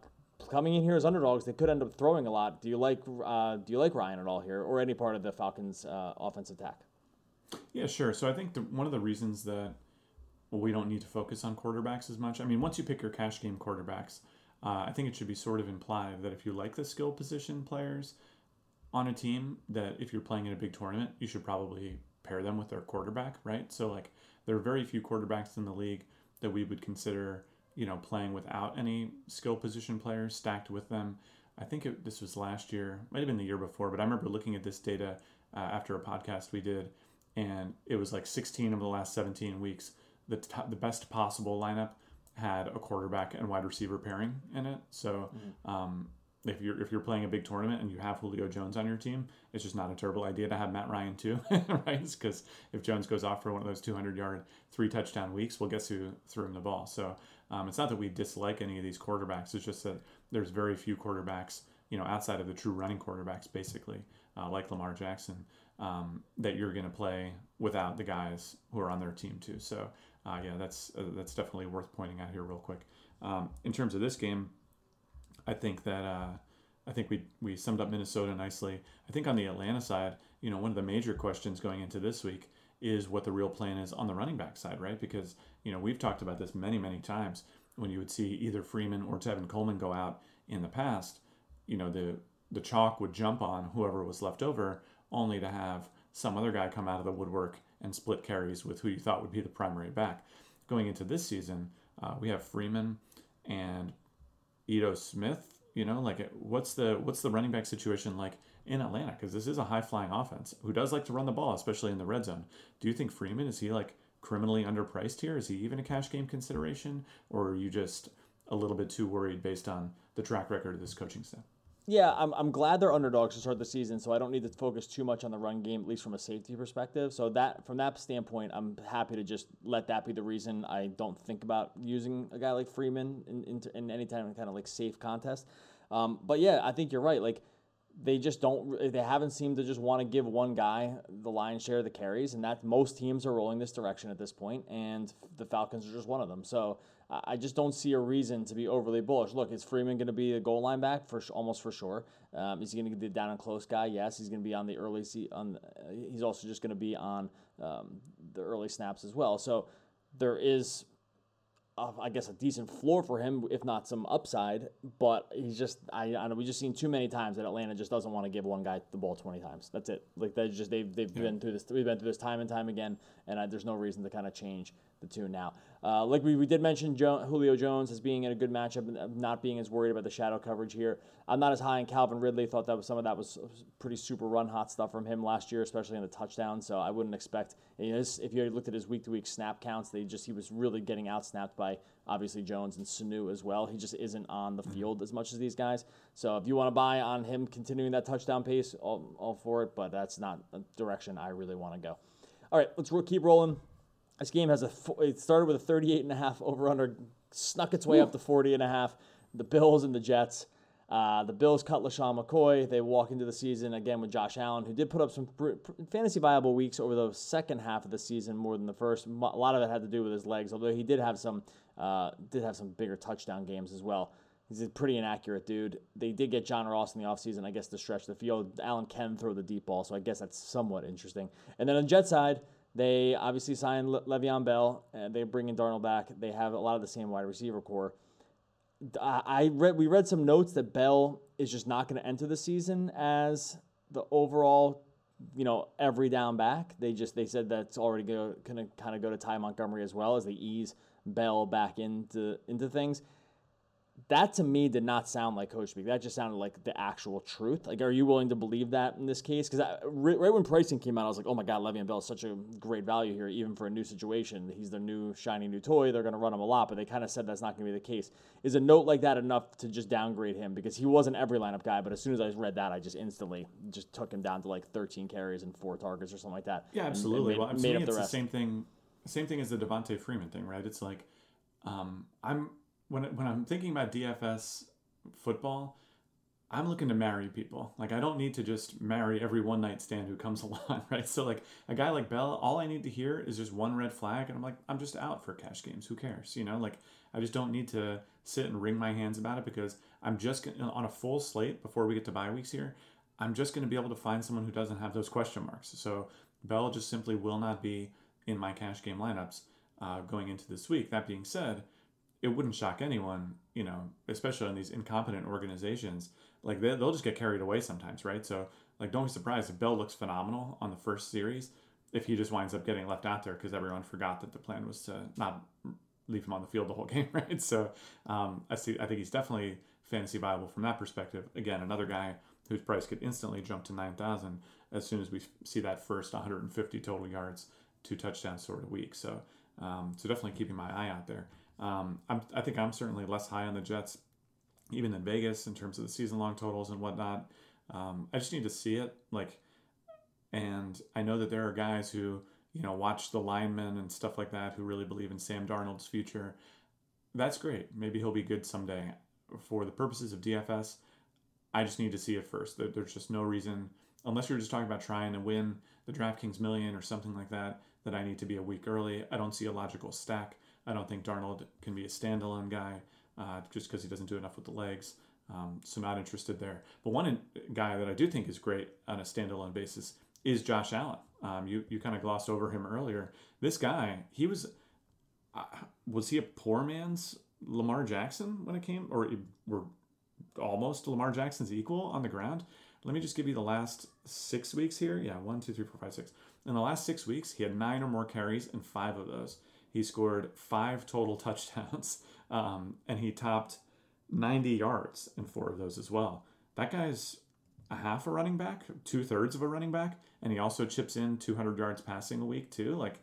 coming in here as underdogs, they could end up throwing a lot. Do you like uh, do you like Ryan at all here, or any part of the Falcons' uh, offensive attack? Yeah, sure. So I think the, one of the reasons that well, we don't need to focus on quarterbacks as much. I mean, once you pick your cash game quarterbacks, uh, I think it should be sort of implied that if you like the skill position players on a team, that if you're playing in a big tournament, you should probably pair them with their quarterback, right? So like, there are very few quarterbacks in the league that we would consider, you know, playing without any skill position players stacked with them. I think it, this was last year, might have been the year before, but I remember looking at this data uh, after a podcast we did, and it was like 16 of the last 17 weeks. The, t- the best possible lineup had a quarterback and wide receiver pairing in it. So um, if you're if you're playing a big tournament and you have Julio Jones on your team, it's just not a terrible idea to have Matt Ryan too, <laughs> right? Because if Jones goes off for one of those 200 yard, three touchdown weeks, well, guess who threw him the ball? So um, it's not that we dislike any of these quarterbacks. It's just that there's very few quarterbacks, you know, outside of the true running quarterbacks, basically, uh, like Lamar Jackson, um, that you're going to play without the guys who are on their team too. So uh, yeah, that's uh, that's definitely worth pointing out here real quick. Um, in terms of this game, I think that uh, I think we we summed up Minnesota nicely. I think on the Atlanta side, you know, one of the major questions going into this week is what the real plan is on the running back side, right? Because you know we've talked about this many many times when you would see either Freeman or Tevin Coleman go out in the past. You know the the chalk would jump on whoever was left over, only to have some other guy come out of the woodwork and split carries with who you thought would be the primary back. Going into this season, uh, we have Freeman and Ito Smith. You know, like what's the what's the running back situation like in Atlanta? Because this is a high flying offense who does like to run the ball, especially in the red zone. Do you think Freeman is he like criminally underpriced here? Is he even a cash game consideration, or are you just a little bit too worried based on the track record of this coaching staff? Yeah, I'm, I'm glad they're underdogs to start the season, so I don't need to focus too much on the run game, at least from a safety perspective. So that from that standpoint, I'm happy to just let that be the reason I don't think about using a guy like Freeman in, in, in any time kind of like safe contest. Um, but yeah, I think you're right. Like they just don't they haven't seemed to just want to give one guy the lion's share of the carries and that most teams are rolling this direction at this point and the falcons are just one of them so i just don't see a reason to be overly bullish look is freeman going to be a goal line back for sh- almost for sure um, is he going to be the down and close guy yes he's going to be on the early se- on the, uh, he's also just going to be on um, the early snaps as well so there is uh, I guess a decent floor for him, if not some upside. But he's just I, I know we just seen too many times that Atlanta just doesn't want to give one guy the ball twenty times. That's it. Like they just they've they've been through this we've been through this time and time again, and I, there's no reason to kind of change the two now. Uh, like we, we did mention jo- Julio Jones as being in a good matchup and not being as worried about the shadow coverage here. I'm not as high on Calvin Ridley. Thought that was some of that was pretty super run hot stuff from him last year, especially in the touchdown. So I wouldn't expect. You know, if you looked at his week to week snap counts, they just he was really getting out snapped by obviously Jones and Sanu as well. He just isn't on the mm-hmm. field as much as these guys. So if you want to buy on him continuing that touchdown pace, all, all for it. But that's not a direction I really want to go. All right, let's keep rolling. This game has a it started with a 38 and a half over under, snuck its way Ooh. up to 40 and a half. The Bills and the Jets. Uh, the Bills cut LeSean McCoy. They walk into the season again with Josh Allen, who did put up some pr- pr- fantasy viable weeks over the second half of the season more than the first. A lot of it had to do with his legs, although he did have some uh, did have some bigger touchdown games as well. He's a pretty inaccurate dude. They did get John Ross in the offseason, I guess, to stretch the field. Allen can throw the deep ball, so I guess that's somewhat interesting. And then on the Jet side, they obviously signed Le- Le'Veon Bell. And they bring in Darnold back. They have a lot of the same wide receiver corps. I read we read some notes that Bell is just not going to enter the season as the overall, you know, every down back. They just they said that's already going to kind of go to Ty Montgomery as well as they ease Bell back into into things that to me did not sound like coach speak. That just sounded like the actual truth. Like, are you willing to believe that in this case? Because right, right, when pricing came out, I was like, oh my God, Le'Veon Bell is such a great value here, even for a new situation. He's the new shiny new toy. They're going to run him a lot, but they kind of said that's not going to be the case. Is a note like that enough to just downgrade him? Because he wasn't every lineup guy, but as soon as I read that, I just instantly just took him down to like 13 carries and four targets or something like that. Yeah, absolutely. And, and made, well, made up the rest. the same thing. Same thing as the Devonta Freeman thing, right? It's like um, I'm when when I'm thinking about DFS football, I'm looking to marry people. Like I don't need to just marry every one night stand who comes <laughs> along, right? So like a guy like Bell, all I need to hear is just one red flag, and I'm like, I'm just out for cash games. Who cares? You know, like I just don't need to sit and wring my hands about it because I'm just gonna, on a full slate before we get to bye weeks here. I'm just going to be able to find someone who doesn't have those question marks. So Bell just simply will not be in my cash game lineups uh, going into this week. That being said it wouldn't shock anyone, you know, especially in these incompetent organizations. Like they, they'll just get carried away sometimes, right? So like, don't be surprised if Bell looks phenomenal on the first series, if he just winds up getting left out there because everyone forgot that the plan was to not leave him on the field the whole <laughs> game, right? So um, I see. I think he's definitely fantasy viable from that perspective. Again, another guy whose price could instantly jump to nine thousand as soon as we see that first 150 total yards, two touchdowns sort of week. So um, so definitely keeping my eye out there. Um, i think I'm certainly less high on the Jets, even in Vegas, in terms of the season long totals and whatnot. Um, I just need to see it. Like, and I know that there are guys who, you know, watch the linemen and stuff like that who really believe in Sam Darnold's future. That's great. Maybe he'll be good someday. For the purposes of DFS, I just need to see it first. There's just no reason, unless you're just talking about trying to win the DraftKings million or something like that, that I need to be a week early. I don't see a logical stack. I don't think Darnold can be a standalone guy uh, just because he doesn't do enough with the legs. Um, so not interested there. But one in, guy that I do think is great on a standalone basis is Josh Allen. Um, you you kind of glossed over him earlier. This guy, he was uh, was he a poor man's Lamar Jackson when it came, or were almost Lamar Jackson's equal on the ground? Let me just give you the last six weeks here. Yeah, one, two, three, four, five, six. In the last six weeks, he had nine or more carries, and five of those he scored five total touchdowns, <laughs> um, and he topped 90 yards in four of those as well. That guy's a half a running back, two thirds of a running back, and he also chips in 200 yards passing a week too. Like,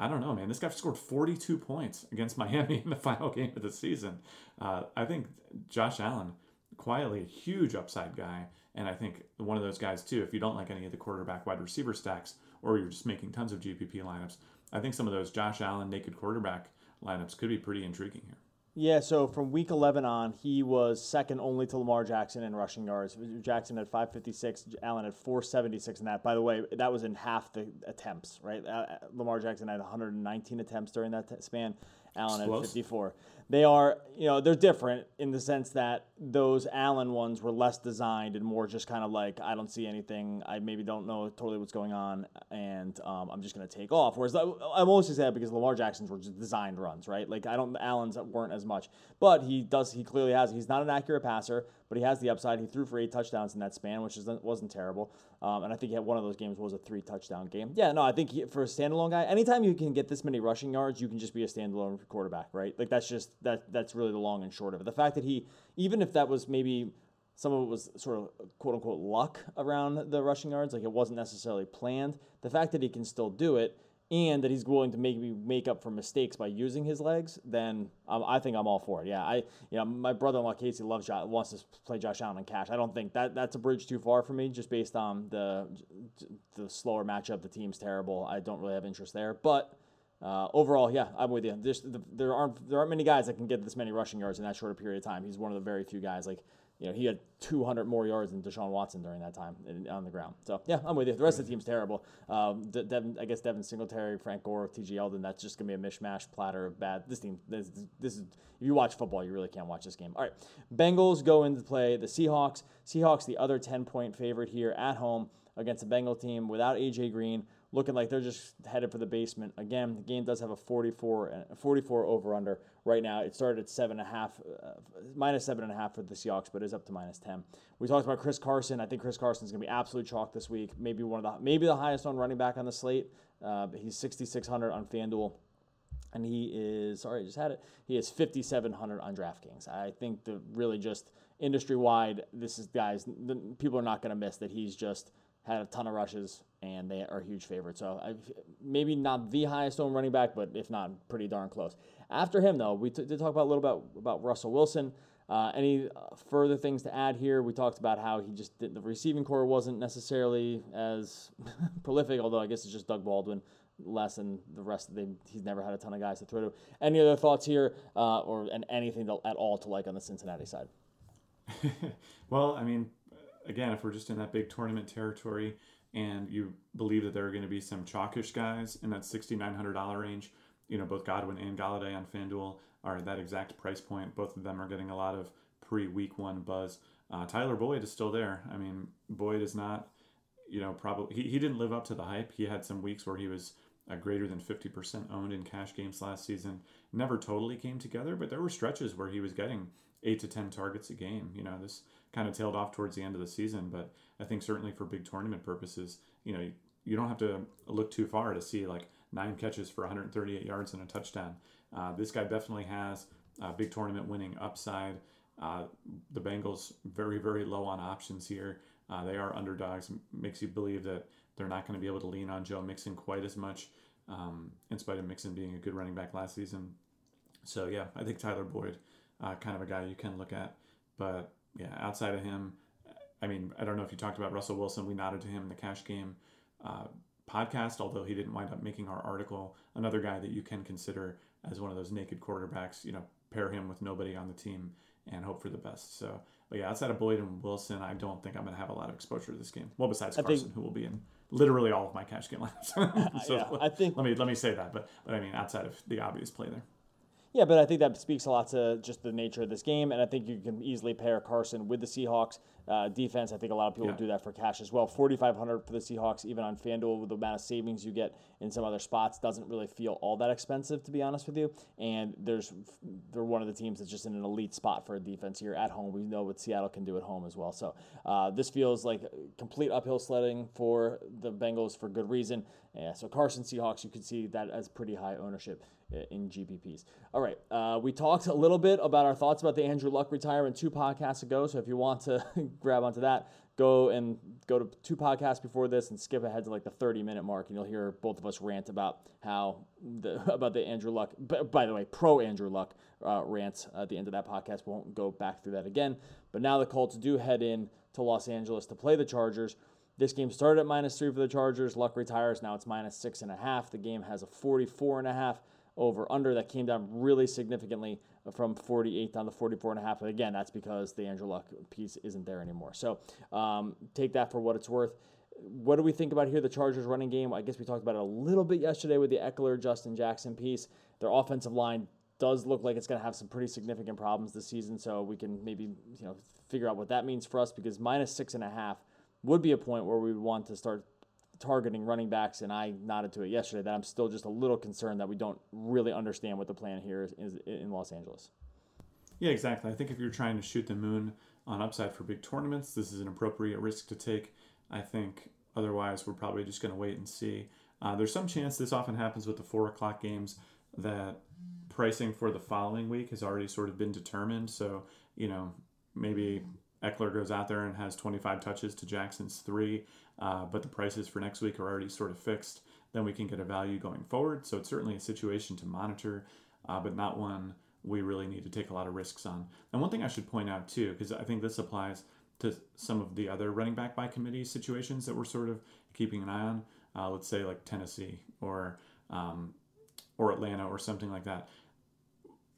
I don't know, man. This guy scored 42 points against <laughs> Miami in the final game of the season. Uh, I think Josh Allen, quietly a huge upside guy, and I think one of those guys too. If you don't like any of the quarterback wide receiver stacks, or you're just making tons of GPP lineups, I think some of those Josh Allen naked quarterback lineups could be pretty intriguing here. Yeah, so from week 11 on, he was second only to Lamar Jackson in rushing yards. Jackson had 556, Allen had 476 in that. By the way, that was in half the attempts, right? Uh, Lamar Jackson had 119 attempts during that t- span. Allen at 54. They are, you know, they're different in the sense that those Allen ones were less designed and more just kind of like, I don't see anything. I maybe don't know totally what's going on, and um, I'm just going to take off. Whereas I- I'm mostly say that because Lamar Jackson's were just designed runs, right? Like I don't, Allen's weren't as much, but he does. He clearly has. He's not an accurate passer, but he has the upside. He threw for eight touchdowns in that span, which is, wasn't terrible. Um, and I think he had one of those games was a three touchdown game. Yeah, no, I think he, for a standalone guy, anytime you can get this many rushing yards, you can just be a standalone quarterback, right? Like that's just that that's really the long and short of it. The fact that he, even if that was maybe some of it was sort of quote unquote luck around the rushing yards, like it wasn't necessarily planned. The fact that he can still do it and that he's willing to maybe make up for mistakes by using his legs, then um, I think I'm all for it. Yeah, I you know my brother-in-law Casey loves Josh, wants to play Josh Allen and cash. I don't think that that's a bridge too far for me, just based on the the slower matchup. The team's terrible. I don't really have interest there, but. Uh, overall, yeah, I'm with you. There's, there aren't there aren't many guys that can get this many rushing yards in that short a period of time. He's one of the very few guys. Like you know, he had 200 more yards than Deshaun Watson during that time in, on the ground. So yeah, I'm with you. The rest of the team's terrible. Um, De- Devin, I guess Devin Singletary, Frank Gore, T.J. Yeldon. That's just gonna be a mishmash platter of bad. This team, this, this is. If you watch football, you really can't watch this game. All right, Bengals go into play the Seahawks. Seahawks, the other 10 point favorite here at home against the Bengal team without AJ Green looking like they're just headed for the basement again. The game does have a 44 a 44 over under right now. It started at seven and a half, uh, minus seven and a half for the Seahawks, but is up to minus 10. We talked about Chris Carson. I think Chris Carson is going to be absolute chalk this week. Maybe one of the maybe the highest on running back on the slate. Uh, he's 6600 on FanDuel. And he is sorry, I just had it. He is 5700 on DraftKings. I think the really just industry wide, this is guys. The, people are not going to miss that he's just had a ton of rushes, and they are a huge favorites. So I, maybe not the highest owned running back, but if not, pretty darn close. After him, though, we t- did talk about a little bit about Russell Wilson. Uh, any uh, further things to add here? We talked about how he just did, the receiving corps wasn't necessarily as <laughs> prolific, although I guess it's just Doug Baldwin less than the rest of the. He's never had a ton of guys to throw to. Any other thoughts here, uh, or and anything to, at all to like on the Cincinnati side? <laughs> well, I mean, again, if we're just in that big tournament territory and you believe that there are going to be some chalkish guys in that $6,900 range, you know, both Godwin and Golladay on FanDuel are at that exact price point. Both of them are getting a lot of pre week one buzz. Uh, Tyler Boyd is still there. I mean, Boyd is not, you know, probably, he, he didn't live up to the hype. He had some weeks where he was uh, greater than 50% owned in cash games last season. Never totally came together, but there were stretches where he was getting eight to 10 targets a game. You know, this kind of tailed off towards the end of the season, but I think certainly for big tournament purposes, you know, you don't have to look too far to see like nine catches for 138 yards and a touchdown. Uh, this guy definitely has uh, big tournament winning upside. Uh, the Bengals very very low on options here. Uh, they are underdogs. Makes you believe that they're not going to be able to lean on Joe Mixon quite as much, um, in spite of Mixon being a good running back last season. So yeah, I think Tyler Boyd, uh, kind of a guy you can look at. But yeah, outside of him, I mean, I don't know if you talked about Russell Wilson. We nodded to him in the cash game uh, podcast, although he didn't wind up making our article. Another guy that you can consider as one of those naked quarterbacks. You know, pair him with nobody on the team and hope for the best. So, but yeah, outside of Boyd and Wilson, I don't think I'm going to have a lot of exposure to this game. Well, besides Carson, think- who will be in literally all of my cash game lineups. <laughs> so Yeah, I think- let me let me say that. But but I mean, outside of the obvious play there. Yeah, but I think that speaks a lot to just the nature of this game, and I think you can easily pair Carson with the Seahawks uh, defense. I think a lot of people Yeah. do that for cash as well. Forty five hundred for the Seahawks, even on FanDuel, with the amount of savings you get in some other spots, doesn't really feel all that expensive, to be honest with you. And there's they're one of the teams that's just in an elite spot for a defense here at home. We know what Seattle can do at home as well. So uh, this feels like complete uphill sledding for the Bengals for good reason. Yeah, so Carson Seahawks, you can see that as pretty high ownership in GPPs. All right, uh, we talked a little bit about our thoughts about the Andrew Luck retirement two podcasts ago. So if you want to <laughs> grab onto that, go and go to two podcasts before this and skip ahead to like the 30 minute mark, and you'll hear both of us rant about how the <laughs> about the Andrew Luck. By the way, pro Andrew Luck uh, rant at the end of that podcast. We Won't go back through that again. But now the Colts do head in to Los Angeles to play the Chargers. This game started at minus three for the Chargers. Luck retires. Now it's minus six and a half. The game has a 44 and a half over under that came down really significantly from 48 down to 44 and a half. Again, that's because the Andrew Luck piece isn't there anymore. So um, take that for what it's worth. What do we think about here? The Chargers running game. I guess we talked about it a little bit yesterday with the Ekeler, Justin Jackson piece. Their offensive line does look like it's going to have some pretty significant problems this season. So we can maybe you know figure out what that means for us because minus six and a half would be a point where we would want to start targeting running backs. And I nodded to it yesterday that I'm still just a little concerned that we don't really understand what the plan here is, is in Los Angeles. Yeah, exactly. I think if you're trying to shoot the moon on upside for big tournaments, this is an appropriate risk to take. I think otherwise, we're probably just going to wait and see. Uh, there's some chance this often happens with the four o'clock games that pricing for the following week has already sort of been determined. So, you know, maybe Ekeler goes out there and has 25 touches to Jackson's three, uh, but the prices for next week are already sort of fixed. Then we can get a value going forward. So it's certainly a situation to monitor, uh, but not one we really need to take a lot of risks on. And one thing I should point out too, because I think this applies to some of the other running back by committee situations that we're sort of keeping an eye on. Uh, let's say like Tennessee or um, or Atlanta or something like that.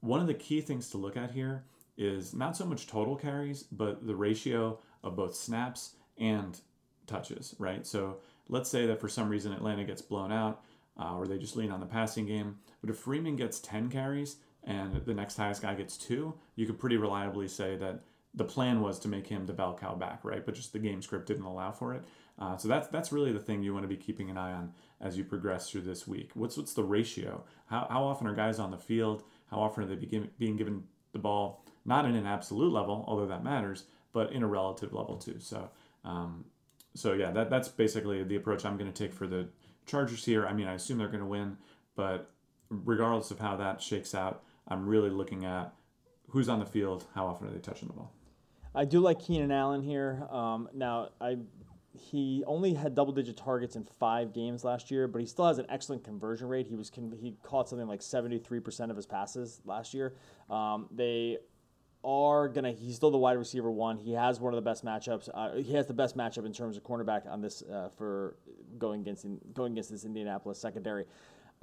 One of the key things to look at here is not so much total carries, but the ratio of both snaps and touches, right? So let's say that for some reason Atlanta gets blown out uh, or they just lean on the passing game. But if Freeman gets 10 carries and the next highest guy gets two, you could pretty reliably say that the plan was to make him the bell cow back, right? But just the game script didn't allow for it. Uh, so that's that's really the thing you want to be keeping an eye on as you progress through this week. What's what's the ratio? How, how often are guys on the field? How often are they begin, being given the ball? Not in an absolute level, although that matters, but in a relative level too. So um, so yeah, that that's basically the approach I'm going to take for the Chargers here. I mean, I assume they're going to win, but regardless of how that shakes out, I'm really looking at who's on the field, how often are they touching the ball. I do like Keenan Allen here. Um, now, I he only had double digit targets in five games last year, but he still has an excellent conversion rate. He was he caught something like 73% of his passes last year. Um, they are gonna he's still the wide receiver one. He has one of the best matchups. Uh, he has the best matchup in terms of cornerback on this uh, for going against going against this Indianapolis secondary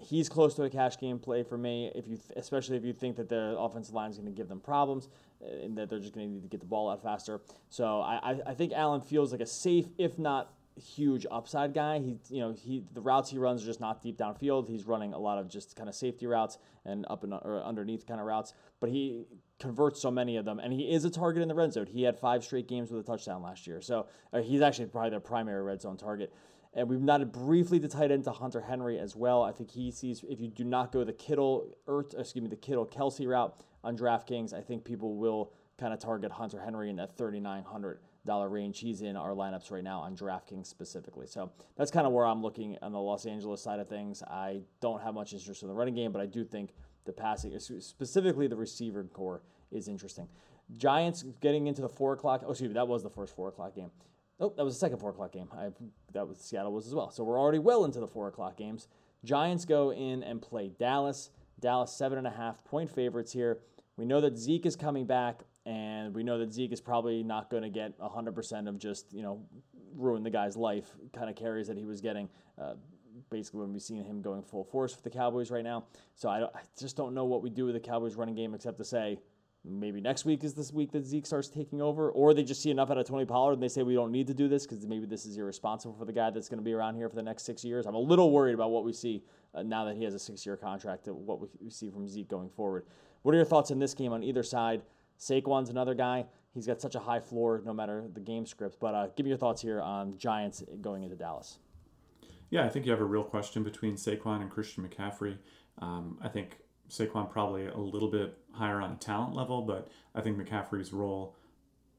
he's close to a cash game play for me. If you, especially if you think that the offensive line is going to give them problems uh, and that they're just going to need to get the ball out faster. So I, I think Allen feels like a safe, if not huge upside guy. He, you know, he the routes he runs are just not deep downfield. He's running a lot of just kind of safety routes and up and or underneath kind of routes. But he converts so many of them, and he is a target in the red zone. He had five straight games with a touchdown last year, so uh, he's actually probably their primary red zone target. And we've nodded briefly the tight end to Hunter Henry as well. I think he sees if you do not go the Kittle, Ertz, excuse me, the Kittle Kelce route on DraftKings, I think people will kind of target Hunter Henry in that $3,900 range. He's in our lineups right now on DraftKings specifically. So that's kind of where I'm looking on the Los Angeles side of things. I don't have much interest in the running game, but I do think the passing, specifically the receiver corps, is interesting. Giants getting into the four o'clock. Oh, excuse me, that was the first four o'clock game. Oh, that was the second four o'clock game. I, that was Seattle was as well. So we're already well into the four o'clock games. Giants go in and play Dallas. Dallas seven and a half point favorites here. We know that Zeke is coming back, and we know that Zeke is probably not going to get 100% of just, you know, ruin the guy's life kind of carries that he was getting. Uh, basically, when we've seen him going full force for the Cowboys right now. So I, I just don't know what we do with the Cowboys running game except to say maybe next week is this week that Zeke starts taking over, or they just see enough out of Tony Pollard and they say we don't need to do this because maybe this is irresponsible for the guy that's going to be around here for the next six years. I'm a little worried about what we see uh, now that he has a six-year contract. What we see from Zeke going forward. What are your thoughts in this game on either side? Saquon's another guy. He's got such a high floor no matter the game script. But uh, give me your thoughts here on Giants going into Dallas. Yeah, I think you have a real question between Saquon and Christian McCaffrey. Um, I think Saquon probably a little bit higher on a talent level, but I think McCaffrey's role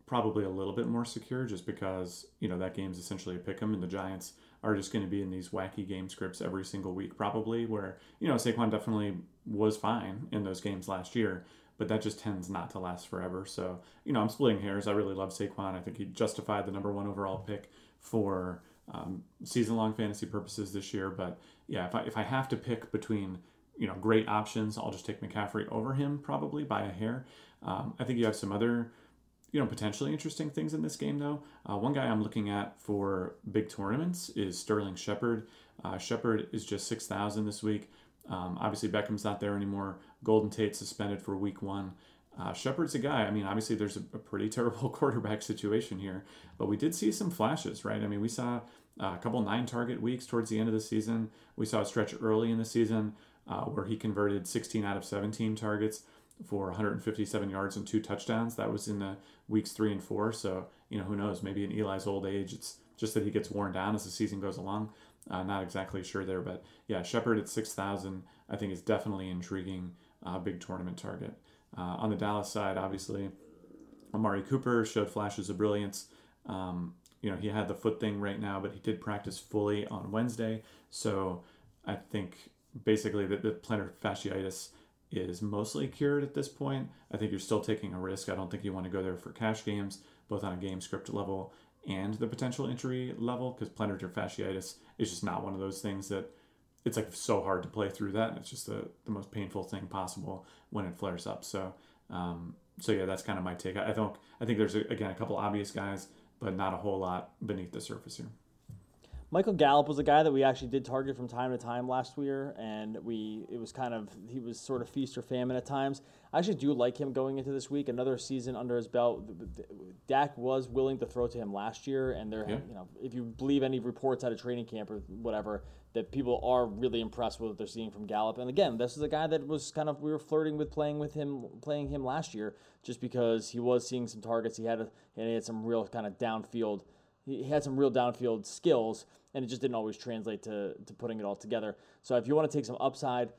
probably a little bit more secure just because, you know, that game's essentially a pick 'em and the Giants are just going to be in these wacky game scripts every single week probably where, you know, Saquon definitely was fine in those games last year, but that just tends not to last forever. So, you know, I'm splitting hairs. I really love Saquon. I think he justified the number one overall pick for um, season long fantasy purposes this year. But yeah, if I, if I have to pick between you know great options. I'll just take McCaffrey over him probably by a hair. Um, I think you have some other you know potentially interesting things in this game though. Uh, one guy I'm looking at for big tournaments is Sterling Shepard. Uh, Shepard is just six thousand this week. Um, obviously Beckham's not there anymore. Golden Tate suspended for week one. Uh, Shepard's a guy. I mean, obviously there's a, a, pretty terrible <laughs> quarterback situation here, but we did see some flashes, right? I mean, we saw uh, a couple nine target weeks towards the end of the season. We saw a stretch early in the season uh, where he converted 16 out of 17 targets for 157 yards and two touchdowns. That was in the weeks three and four. So, you know, who knows? Maybe in Eli's old age, it's just that he gets worn down as the season goes along. Uh, not exactly sure there, but yeah, Shepard at 6,000, I think is definitely intriguing, uh, big tournament target. Uh, on the Dallas side, obviously, Amari Cooper showed flashes of brilliance. Um, you know, he had the foot thing right now, but he did practice fully on Wednesday. So I think basically that the plantar fasciitis is mostly cured at this point. I think you're still taking a risk. I don't think you want to go there for cash games, both on a game script level and the potential injury level, because plantar fasciitis is just not one of those things that it's like so hard to play through that. and It's just the, the most painful thing possible when it flares up. So, um, so yeah, that's kind of my take. I, I think I think there's again a couple obvious guys, but not a whole lot beneath the surface here. Michael Gallup was a guy that we actually did target from time to time last year, and we it was kind of he was sort of feast or famine at times. I actually do like him going into this week. Another season under his belt. Dak was willing to throw to him last year, and there, yeah. you know, if you believe any reports out of training camp or whatever, that people are really impressed with what they're seeing from Gallup. And again, this is a guy that was kind of we were flirting with playing with him, playing him last year, just because he was seeing some targets. He had a, and he had some real kind of downfield. He had some real downfield skills and it just didn't always translate to, to putting it all together. So if you want to take some upside,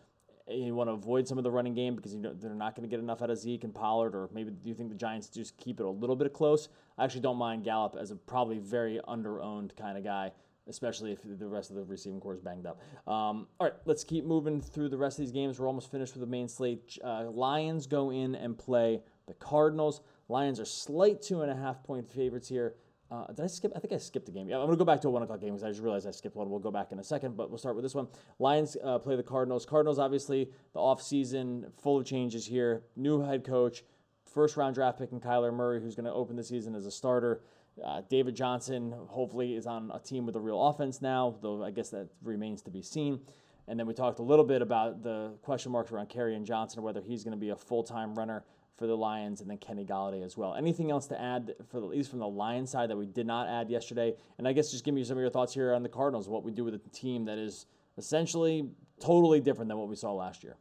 you want to avoid some of the running game because you know they're not going to get enough out of Zeke and Pollard, or maybe you think the Giants just keep it a little bit close? I actually don't mind Gallup as a probably very under-owned kind of guy, especially if the rest of the receiving corps is banged up. Um, all right, let's keep moving through the rest of these games. We're almost finished with the main slate. Uh, Lions go in and play the Cardinals. Lions are slight two and a half point favorites here. Uh, did I skip? I think I skipped a game. Yeah, I'm going to go back to a one o'clock game because I just realized I skipped one. We'll go back in a second, but we'll start with this one. Lions uh, play the Cardinals. Cardinals, obviously, the offseason, full of changes here. New head coach, first round draft pick in Kyler Murray, who's going to open the season as a starter. Uh, David Johnson, hopefully, is on a team with a real offense now, though I guess that remains to be seen. And then we talked a little bit about the question marks around Kerryon Johnson, whether he's going to be a full time runner for the Lions, and then Kenny Golladay as well. Anything else to add for at least from the Lions side that we did not add yesterday? And I guess just give me some of your thoughts here on the Cardinals, what we do with a team that is essentially totally different than what we saw last year.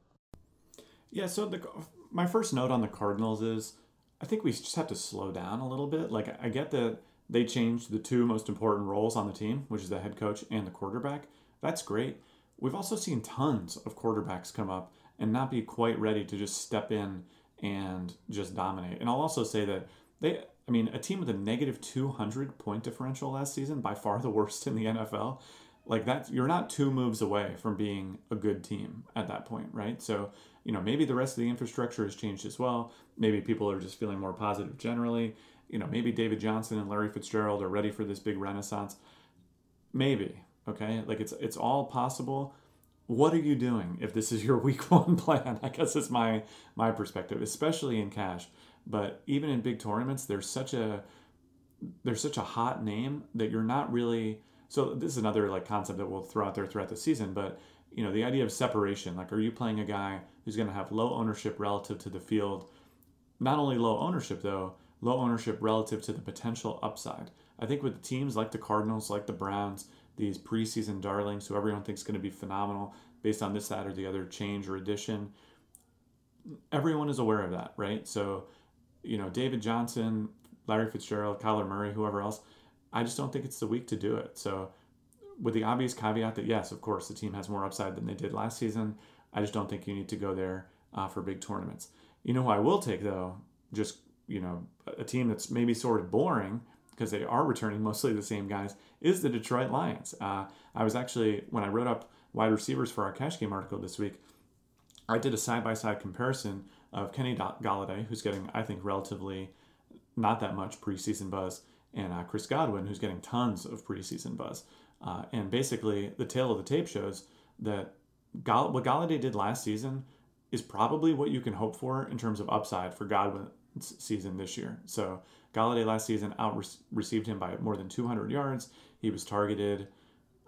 Yeah. So the my first note on the Cardinals is I think we just have to slow down a little bit. Like I get that they changed the two most important roles on the team, which is the head coach and the quarterback. That's great. We've also seen tons of quarterbacks come up and not be quite ready to just step in and just dominate. And I'll also say that they, I mean, a team with a negative 200 point differential last season, by far the worst in the NFL, like that, you're not two moves away from being a good team at that point, right? So, you know, maybe the rest of the infrastructure has changed as well. Maybe people are just feeling more positive generally. You know, maybe David Johnson and Larry Fitzgerald are ready for this big renaissance. Maybe, okay? Like it's it's all possible what are you doing if this is your <laughs> week one plan? I guess is my my perspective, especially in cash. But even in big tournaments, there's such a there's such a hot name that you're not really. So this is another like concept that we'll throw out there throughout the season. But you know the idea of separation. Like, are you playing a guy who's going to have low ownership relative to the field? Not only low ownership though, low ownership relative to the potential upside. I think with teams like the Cardinals, like the Browns, these preseason darlings who everyone thinks is going to be phenomenal based on this, that, or the other change or addition. Everyone is aware of that, right? So, you know, David Johnson, Larry Fitzgerald, Kyler Murray, whoever else, I just don't think it's the week to do it. So, with the obvious caveat that, yes, of course, the team has more upside than they did last season, I just don't think you need to go there uh, for big tournaments. You know who I will take, though? Just, you know, a team that's maybe sort of boring because they are returning mostly the same guys, is the Detroit Lions. Uh, I was actually, when I wrote up wide receivers for our cash game article this week, I did a side by side comparison of Kenny Golladay, who's getting, I think, relatively not that much preseason buzz, and uh, Chris Godwin, who's getting tons of preseason buzz. Uh, and basically, the tale of the tape shows that what Golladay did last season is probably what you can hope for in terms of upside for Godwin's season this year. So Golladay last season out received him by more than 200 yards. He was targeted,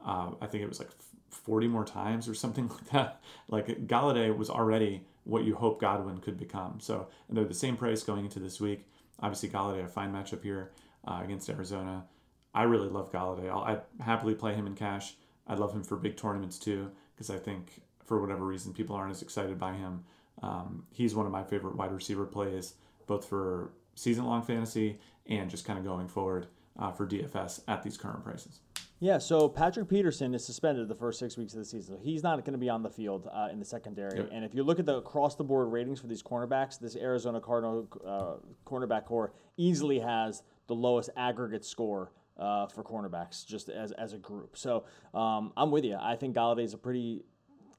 uh, I think it was like 40 more times or something <laughs> like that. Like Golladay was already what you hope Godwin could become. So, and they're the same price going into this week. Obviously, Golladay a fine matchup here uh, against Arizona. I really love Golladay. I'll I'd happily play him in cash. I'd love him for big tournaments too because I think for whatever reason, people aren't as excited by him. Um, he's one of my favorite wide receiver plays, both for season long fantasy and just kind of going forward uh, for DFS at these current prices. Yeah, so Patrick Peterson is suspended the first six weeks of the season. So he's not going to be on the field uh, in the secondary. Yep. And if you look at the across the board ratings for these cornerbacks, this Arizona Cardinal uh, cornerback corps easily has the lowest aggregate score uh, for cornerbacks just as, as a group. So um, I'm with you. I think Golladay is a pretty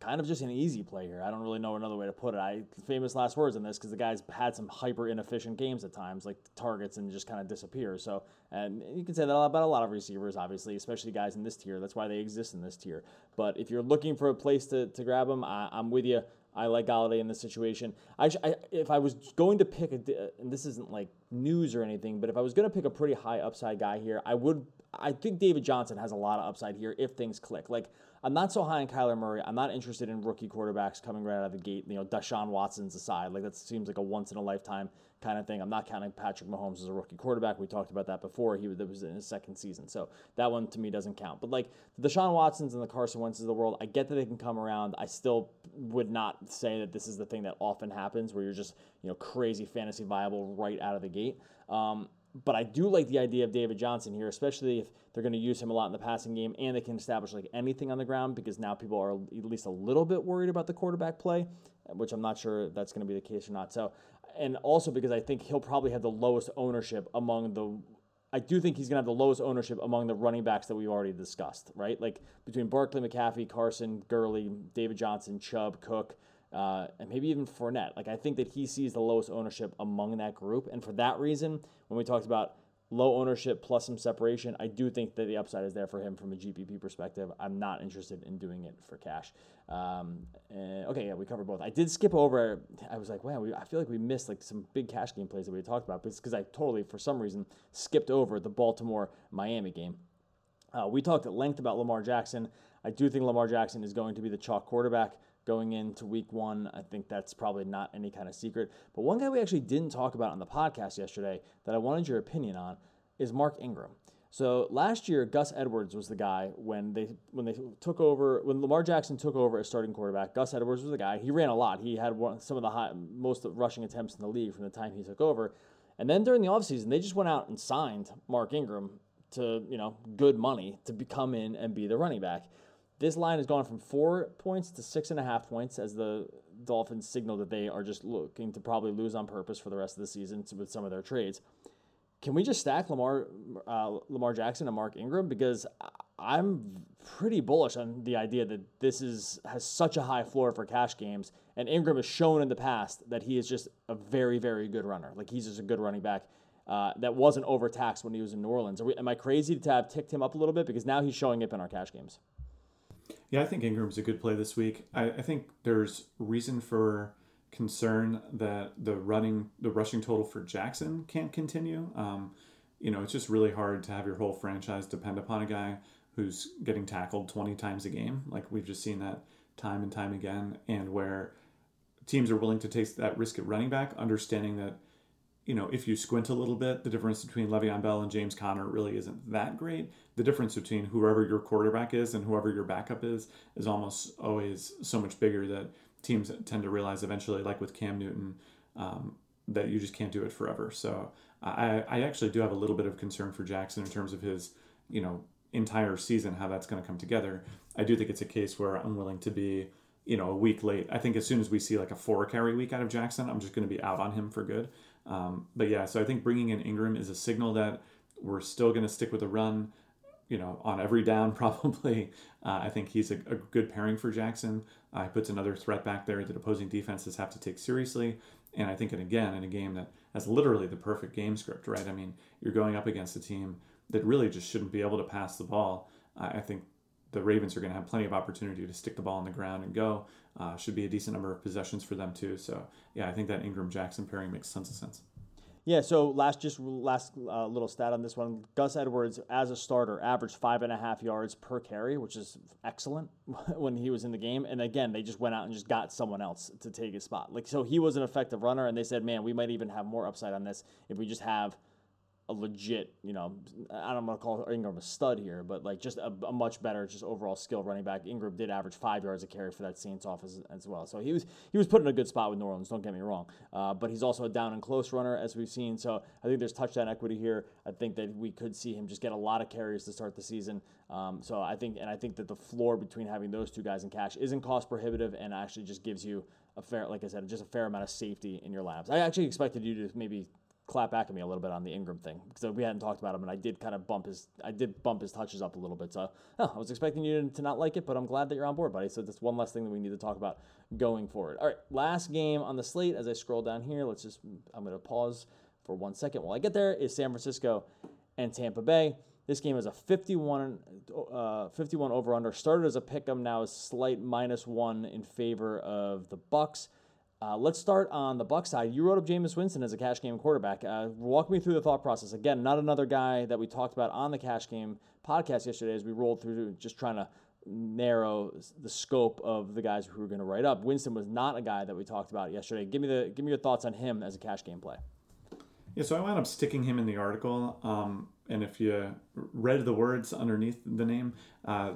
kind of just an easy play here. I don't really know another way to put it. I famous last words on this because the guy's had some hyper inefficient games at times, like targets and just kind of disappear. So, and you can say that about a lot of receivers, obviously, especially guys in this tier. That's why they exist in this tier. But if you're looking for a place to, to grab them, I, I'm with you. I like Golladay in this situation. I, I, if I was going to pick a, and this isn't like news or anything, but if I was going to pick a pretty high upside guy here, I would. I think David Johnson has a lot of upside here if things click. Like I'm not so high on Kyler Murray. I'm not interested in rookie quarterbacks coming right out of the gate. You know, Deshaun Watson's aside. Like that seems like a once in a lifetime kind of thing. I'm not counting Patrick Mahomes as a rookie quarterback. We talked about that before. He was, in his second season. So that one to me doesn't count. But like the Deshaun Watsons and the Carson Wentz's of the world, I get that they can come around. I still would not say that this is the thing that often happens where you're just, you know, crazy fantasy viable right out of the gate. Um, but I do like the idea of David Johnson here, especially if they're going to use him a lot in the passing game and they can establish like anything on the ground because now people are at least a little bit worried about the quarterback play, which I'm not sure that's going to be the case or not. So, and also because I think he'll probably have the lowest ownership among the. I do think he's going to have the lowest ownership among the running backs that we've already discussed, right? Like between Barkley, McCaffrey, Carson, Gurley, David Johnson, Chubb, Cook uh, and maybe even Fournette. Like I think that he sees the lowest ownership among that group, and for that reason, when we talked about low ownership plus some separation, I do think that the upside is there for him from a GPP perspective. I'm not interested in doing it for cash. Um, okay, yeah, we covered both. I did skip over. I was like, wow, we, I feel like we missed like some big cash game plays that we talked about, but it's because I totally, for some reason, skipped over the Baltimore Miami game. Uh, we talked at length about Lamar Jackson. I do think Lamar Jackson is going to be the chalk quarterback going into week one. I think that's probably not any kind of secret. But one guy we actually didn't talk about on the podcast yesterday that I wanted your opinion on is Mark Ingram. So last year, Gus Edwards was the guy when they when they took over when Lamar Jackson took over as starting quarterback. Gus Edwards was the guy. He ran a lot. He had one, some of the high, most rushing attempts in the league from the time he took over. And then during the offseason, they just went out and signed Mark Ingram to you know good money to come in and be the running back. This line has gone from four points to six and a half points as the Dolphins signal that they are just looking to probably lose on purpose for the rest of the season with some of their trades. Can we just stack Lamar uh, Lamar Jackson and Mark Ingram because I'm pretty bullish on the idea that this is has such a high floor for cash games, and Ingram has shown in the past that he is just a very very good runner. Like he's just a good running back. Uh, that wasn't overtaxed when he was in New Orleans. We, am I crazy to have ticked him up a little bit because now he's showing up in our cash games? Yeah, I think Ingram's a good play this week. I, I think there's reason for concern that the running, the rushing total for Jackson can't continue. Um, you know, it's just really hard to have your whole franchise depend upon a guy who's getting tackled 20 times a game. Like we've just seen that time and time again, and where teams are willing to take that risk at running back, understanding that you know, if you squint a little bit, the difference between Le'Veon Bell and James Conner really isn't that great. The difference between whoever your quarterback is and whoever your backup is is almost always so much bigger that teams tend to realize eventually, like with Cam Newton, um, that you just can't do it forever. So I, I actually do have a little bit of concern for Jackson in terms of his, you know, entire season, how that's going to come together. I do think it's a case where I'm willing to be, you know, a week late. I think as soon as we see like a four carry week out of Jackson, I'm just going to be out on him for good. Um, but yeah, so I think bringing in Ingram is a signal that we're still going to stick with the run, you know, on every down <laughs> probably. Uh, I think he's a, a, good pairing for Jackson. Uh, he puts another threat back there that opposing defenses have to take seriously. And I think, and again, in a game that has literally the perfect game script, right? I mean, you're going up against a team that really just shouldn't be able to pass the ball. Uh, I think the Ravens are going to have plenty of opportunity to stick the ball on the ground and go. Uh, should be a decent number of possessions for them too. So yeah, I think that Ingram Jackson pairing makes tons of sense. Yeah, so last just last uh, little stat on this one: Gus Edwards as a starter averaged five and a half yards per carry, which is excellent <laughs> when he was in the game. And again, they just went out and just got someone else to take his spot. Like so, he was an effective runner, and they said, "Man, we might even have more upside on this if we just have a legit, you know, I don't want to call Ingram a stud here, but like just a, a, much better, just overall skill running back. Ingram did average five yards a carry for that Saints office as well, so he was he was put in a good spot with New Orleans. Don't get me wrong, uh, but he's also a down and close runner as we've seen. So I think there's touchdown equity here. I think that we could see him just get a lot of carries to start the season. Um, so I think, and I think that the floor between having those two guys in cash isn't cost prohibitive, and actually just gives you a fair, like I said, just a fair amount of safety in your labs. I actually expected you to maybe clap back at me a little bit on the Ingram thing because we hadn't talked about him, and I did kind of bump his I did bump his touches up a little bit. So oh, I was expecting you to not like it, but I'm glad that you're on board, buddy. So that's one less thing that we need to talk about going forward. All right, last game on the slate. As I scroll down here, let's just I'm going to pause for one second while I get there. Is San Francisco and Tampa Bay. This game is a 51, uh, 51 over under. Started as a pick 'em, now is slight minus one in favor of the Bucs. Uh, let's start on the Buc side. You wrote up Jameis Winston as a cash game quarterback. Uh, walk me through the thought process. Again, not another guy that we talked about on the cash game podcast yesterday as we rolled through just trying to narrow the scope of the guys who were going to write up. Winston was not a guy that we talked about yesterday. Give me the give me your thoughts on him as a cash game play. Yeah, so I wound up sticking him in the article. Um, and if you read the words underneath the name, uh,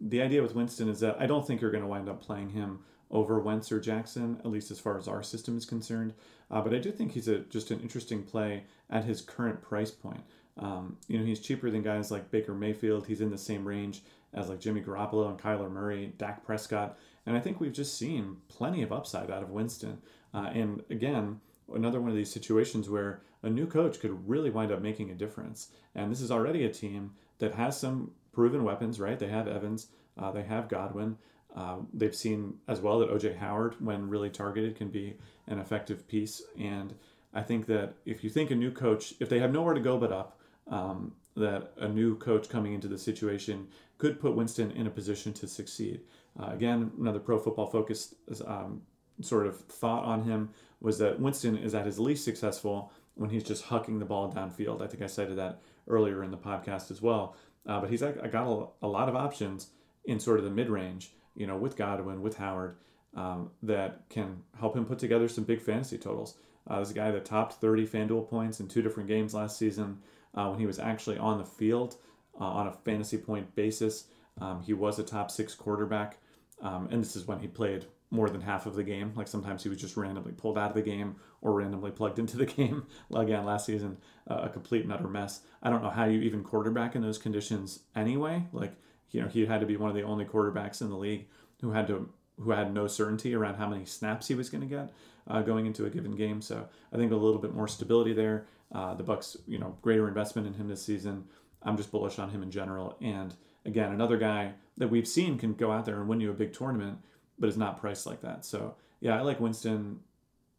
the idea with Winston is that I don't think you're going to wind up playing him over Wentz or Jackson, at least as far as our system is concerned. Uh, but I do think he's a just an interesting play at his current price point. Um, you know, he's cheaper than guys like Baker Mayfield. He's in the same range as like Jimmy Garoppolo and Kyler Murray, Dak Prescott, and I think we've just seen plenty of upside out of Winston. Uh, and again, another one of these situations where a new coach could really wind up making a difference. And this is already a team that has some proven weapons, right? They have Evans, uh, they have Godwin. Uh, they've seen as well that OJ Howard, when really targeted, can be an effective piece. And I think that if you think a new coach, if they have nowhere to go but up, um, that a new coach coming into the situation could put Winston in a position to succeed. Uh, again, another pro football focused um, sort of thought on him was that Winston is at his least successful when he's just hucking the ball downfield. I think I cited that earlier in the podcast as well. Uh, but he's I got a, a, lot of options in sort of the mid range you know, with Godwin, with Howard, um, that can help him put together some big fantasy totals. Uh, there's a guy that topped 30 FanDuel points in two different games last season uh, when he was actually on the field uh, on a fantasy point basis. Um, he was a top six quarterback, um, and this is when he played more than half of the game. Like sometimes he was just randomly pulled out of the game or randomly plugged into the <laughs> game. Again, last season, uh, a complete and utter mess. I don't know how you even quarterback in those conditions anyway. Like you know, he had to be one of the only quarterbacks in the league who had to who had no certainty around how many snaps he was going to get uh, going into a given game. So I think a little bit more stability there. Uh, the Bucs, you know, greater investment in him this season. I'm just bullish on him in general. And again, another guy that we've seen can go out there and win you a big tournament, but is not priced like that. So yeah, I like Winston.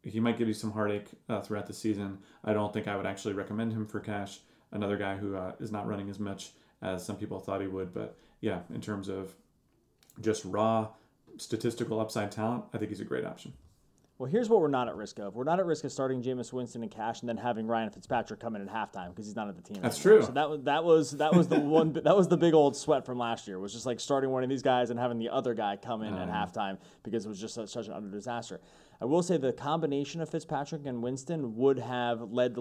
He might give you some heartache uh, throughout the season. I don't think I would actually recommend him for cash. Another guy who uh, is not running as much as some people thought he would, but yeah, in terms of just raw statistical upside talent, I think he's a great option. Well, here's what we're not at risk of. We're not at risk of starting Jameis Winston in cash and then having Ryan Fitzpatrick come in at halftime because he's not at the team. That's true. So that was that was that was the one that was the big old sweat from last year. Was just like starting one of these guys and having the other guy come in at mm. halftime because it was just such, such an utter disaster. I will say the combination of Fitzpatrick and Winston would have led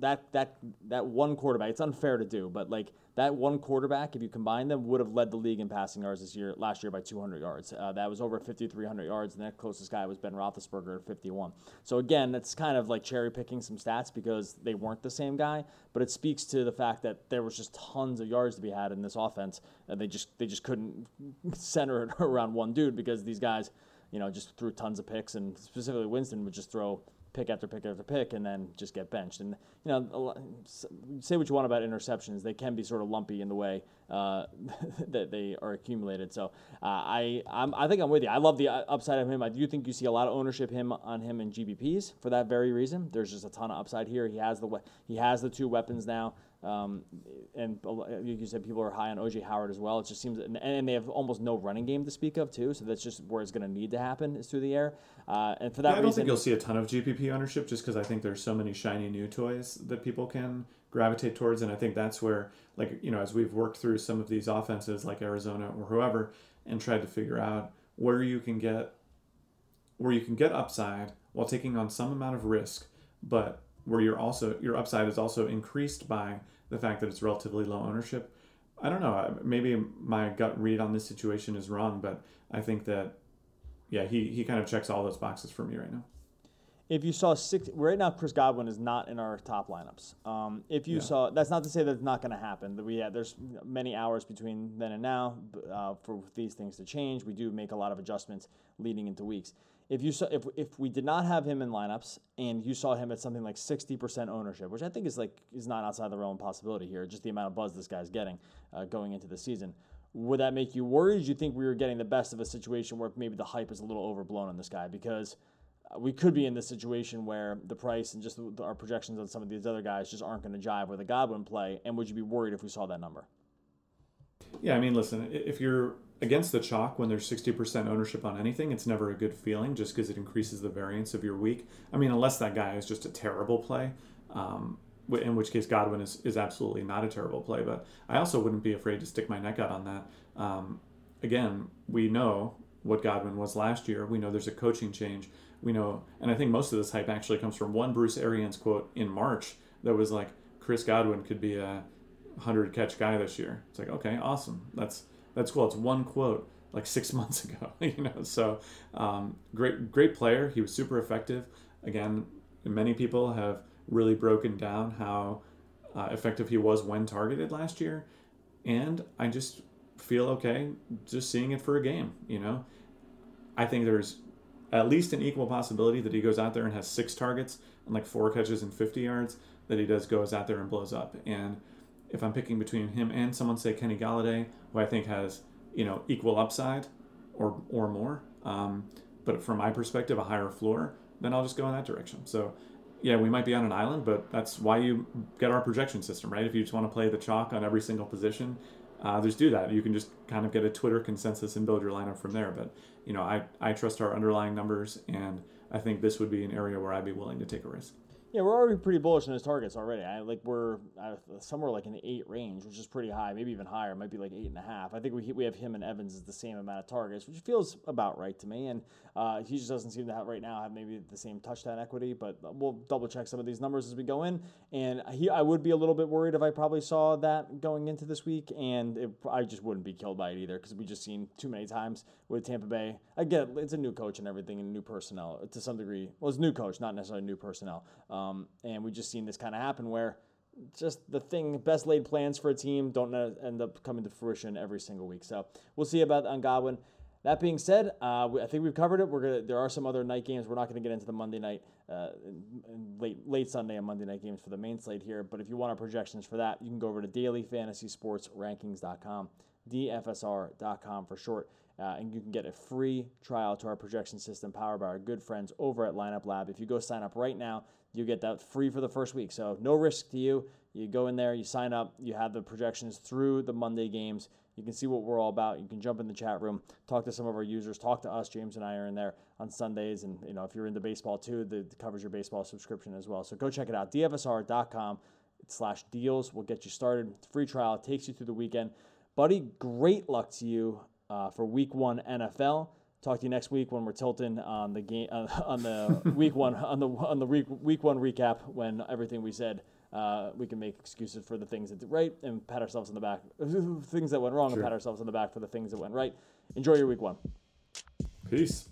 that that that one quarterback. It's unfair to do, but like that one quarterback, if you combine them, would have led the league in passing yards this year, last year by 200 yards. Uh, that was over 5,300 yards. The next closest guy was Ben Roethlisberger at 51. So again, that's kind of like cherry picking some stats because they weren't the same guy, but it speaks to the fact that there was just tons of yards to be had in this offense, and they just they just couldn't <laughs> center it <laughs> around one dude because these guys you know, just threw tons of picks, and specifically Winston would just throw pick after pick after pick and then just get benched. And you know, say what you want about interceptions, they can be sort of lumpy in the way uh, <laughs> that they are accumulated. So uh, I I'm, i think I'm with you. I love the uh, upside of him. I do think you see a lot of ownership him on him in GPPs for that very reason. There's just a ton of upside here. He has the he has the two weapons now. Um, and you said people are high on OJ Howard as well. It just seems, and they have almost no running game to speak of too. So that's just where it's going to need to happen is through the air. Uh, and for that yeah, I don't reason, think you'll see a ton of GPP ownership just because I think there's so many shiny new toys that people can gravitate towards, and I think that's where, like you know, as we've worked through some of these offenses like Arizona or whoever, and tried to figure out where you can get, where you can get upside while taking on some amount of risk, but where you're also your upside is also increased by the fact that it's relatively low ownership. I don't know. Maybe my gut read on this situation is wrong, but I think that yeah, he he kind of checks all those boxes for me right now. If you saw six right now, Chris Godwin is not in our top lineups. Um, if you yeah. saw, that's not to say that it's not going to happen. That we have, there's many hours between then and now uh, for these things to change. We do make a lot of adjustments leading into weeks if you saw if, if we did not have him in lineups and you saw him at something like 60% ownership which i think is like is not outside the realm of possibility here just the amount of buzz this guy's getting uh, going into the season would that make you worried do you think we were getting the best of a situation where maybe the hype is a little overblown on this guy because uh, we could be in this situation where the price and just the, our projections on some of these other guys just aren't going to jive with a Godwin play. And would you be worried if we saw that number? Yeah, I mean, listen, if you're against the chalk when there's 60% ownership on anything it's never a good feeling just because it increases the variance of your week i mean unless that guy is just a terrible play um, in which case godwin is, is absolutely not a terrible play but i also wouldn't be afraid to stick my neck out on that. Um, again we know what godwin was last year. We know there's a coaching change. We know and i think most of this hype actually comes from one bruce arians quote in march that was like chris godwin could be a 100 catch guy this year. It's like okay awesome. That's that's cool. It's one quote like six <laughs> months ago, <laughs> you know. So um, great, great player. He was super effective. Again, many people have really broken down how uh, effective he was when targeted last year, and I just feel okay just seeing it for a game. You know, I think there's at least an equal possibility that he goes out there and has six targets and like four catches and 50 yards that he does goes out there and blows up and if I'm picking between him and someone say Kenny Golladay, who I think has you know equal upside or or more, um, but from my perspective a higher floor, then I'll just go in that direction. So yeah, we might be on an island, but that's why you get our projection system, right? If you just want to play the chalk on every single position, uh, just do that. You can just kind of get a Twitter consensus and build your lineup from there. But you know, I I trust our underlying numbers, and I think this would be an area where I'd be willing to take a risk. Yeah, we're already pretty bullish on his targets already. I like we're somewhere like the eight range, which is pretty high, maybe even higher. Might be like eight and a half. I think we we have him and Evans is the same amount of targets, which feels about right to me. And uh, he just doesn't seem to have right now have maybe the same touchdown equity. But we'll double check some of these numbers as we go in. And he, I would be a little bit worried if I probably saw that going into this week, and it, I just wouldn't be killed by it either because we just seen too many times with Tampa Bay. Get it's a new coach and everything and new personnel to some degree. Well, it's new coach, not necessarily new personnel. Um, and we've just seen this kind of happen where just the thing best laid plans for a team don't end up coming to fruition every single week. So we'll see about on Godwin. That being said, uh, I think we've covered it. We're gonna. There are some other night games. We're not going to get into the Monday night, uh, late late Sunday and Monday night games for the main slate here. But if you want our projections for that, you can go over to dailyfantasysportsrankings.com, dfsr.com for short, uh, and you can get a free trial to our projection system powered by our good friends over at Lineup Lab. If you go sign up right now, you get that free for the first week. So no risk to you. You go in there, you sign up, you have the projections through the Monday games. You can see what we're all about. You can jump in the chat room, talk to some of our users, talk to us. James and I are in there on Sundays, and you know if you're into baseball too, that covers your baseball subscription as well. So go check it out. DFSR.com slash deals will get you started. Free trial takes you through the weekend. Buddy, great luck to you uh, for Week One NFL. Talk to you next week when we're tilting on the game uh, <laughs> on the week one on the on the week week one recap when everything we said uh, we can make excuses for the things that did right and pat ourselves on the back <laughs> things that went wrong sure. and pat ourselves on the back for the things that went right. Enjoy your week one. Peace.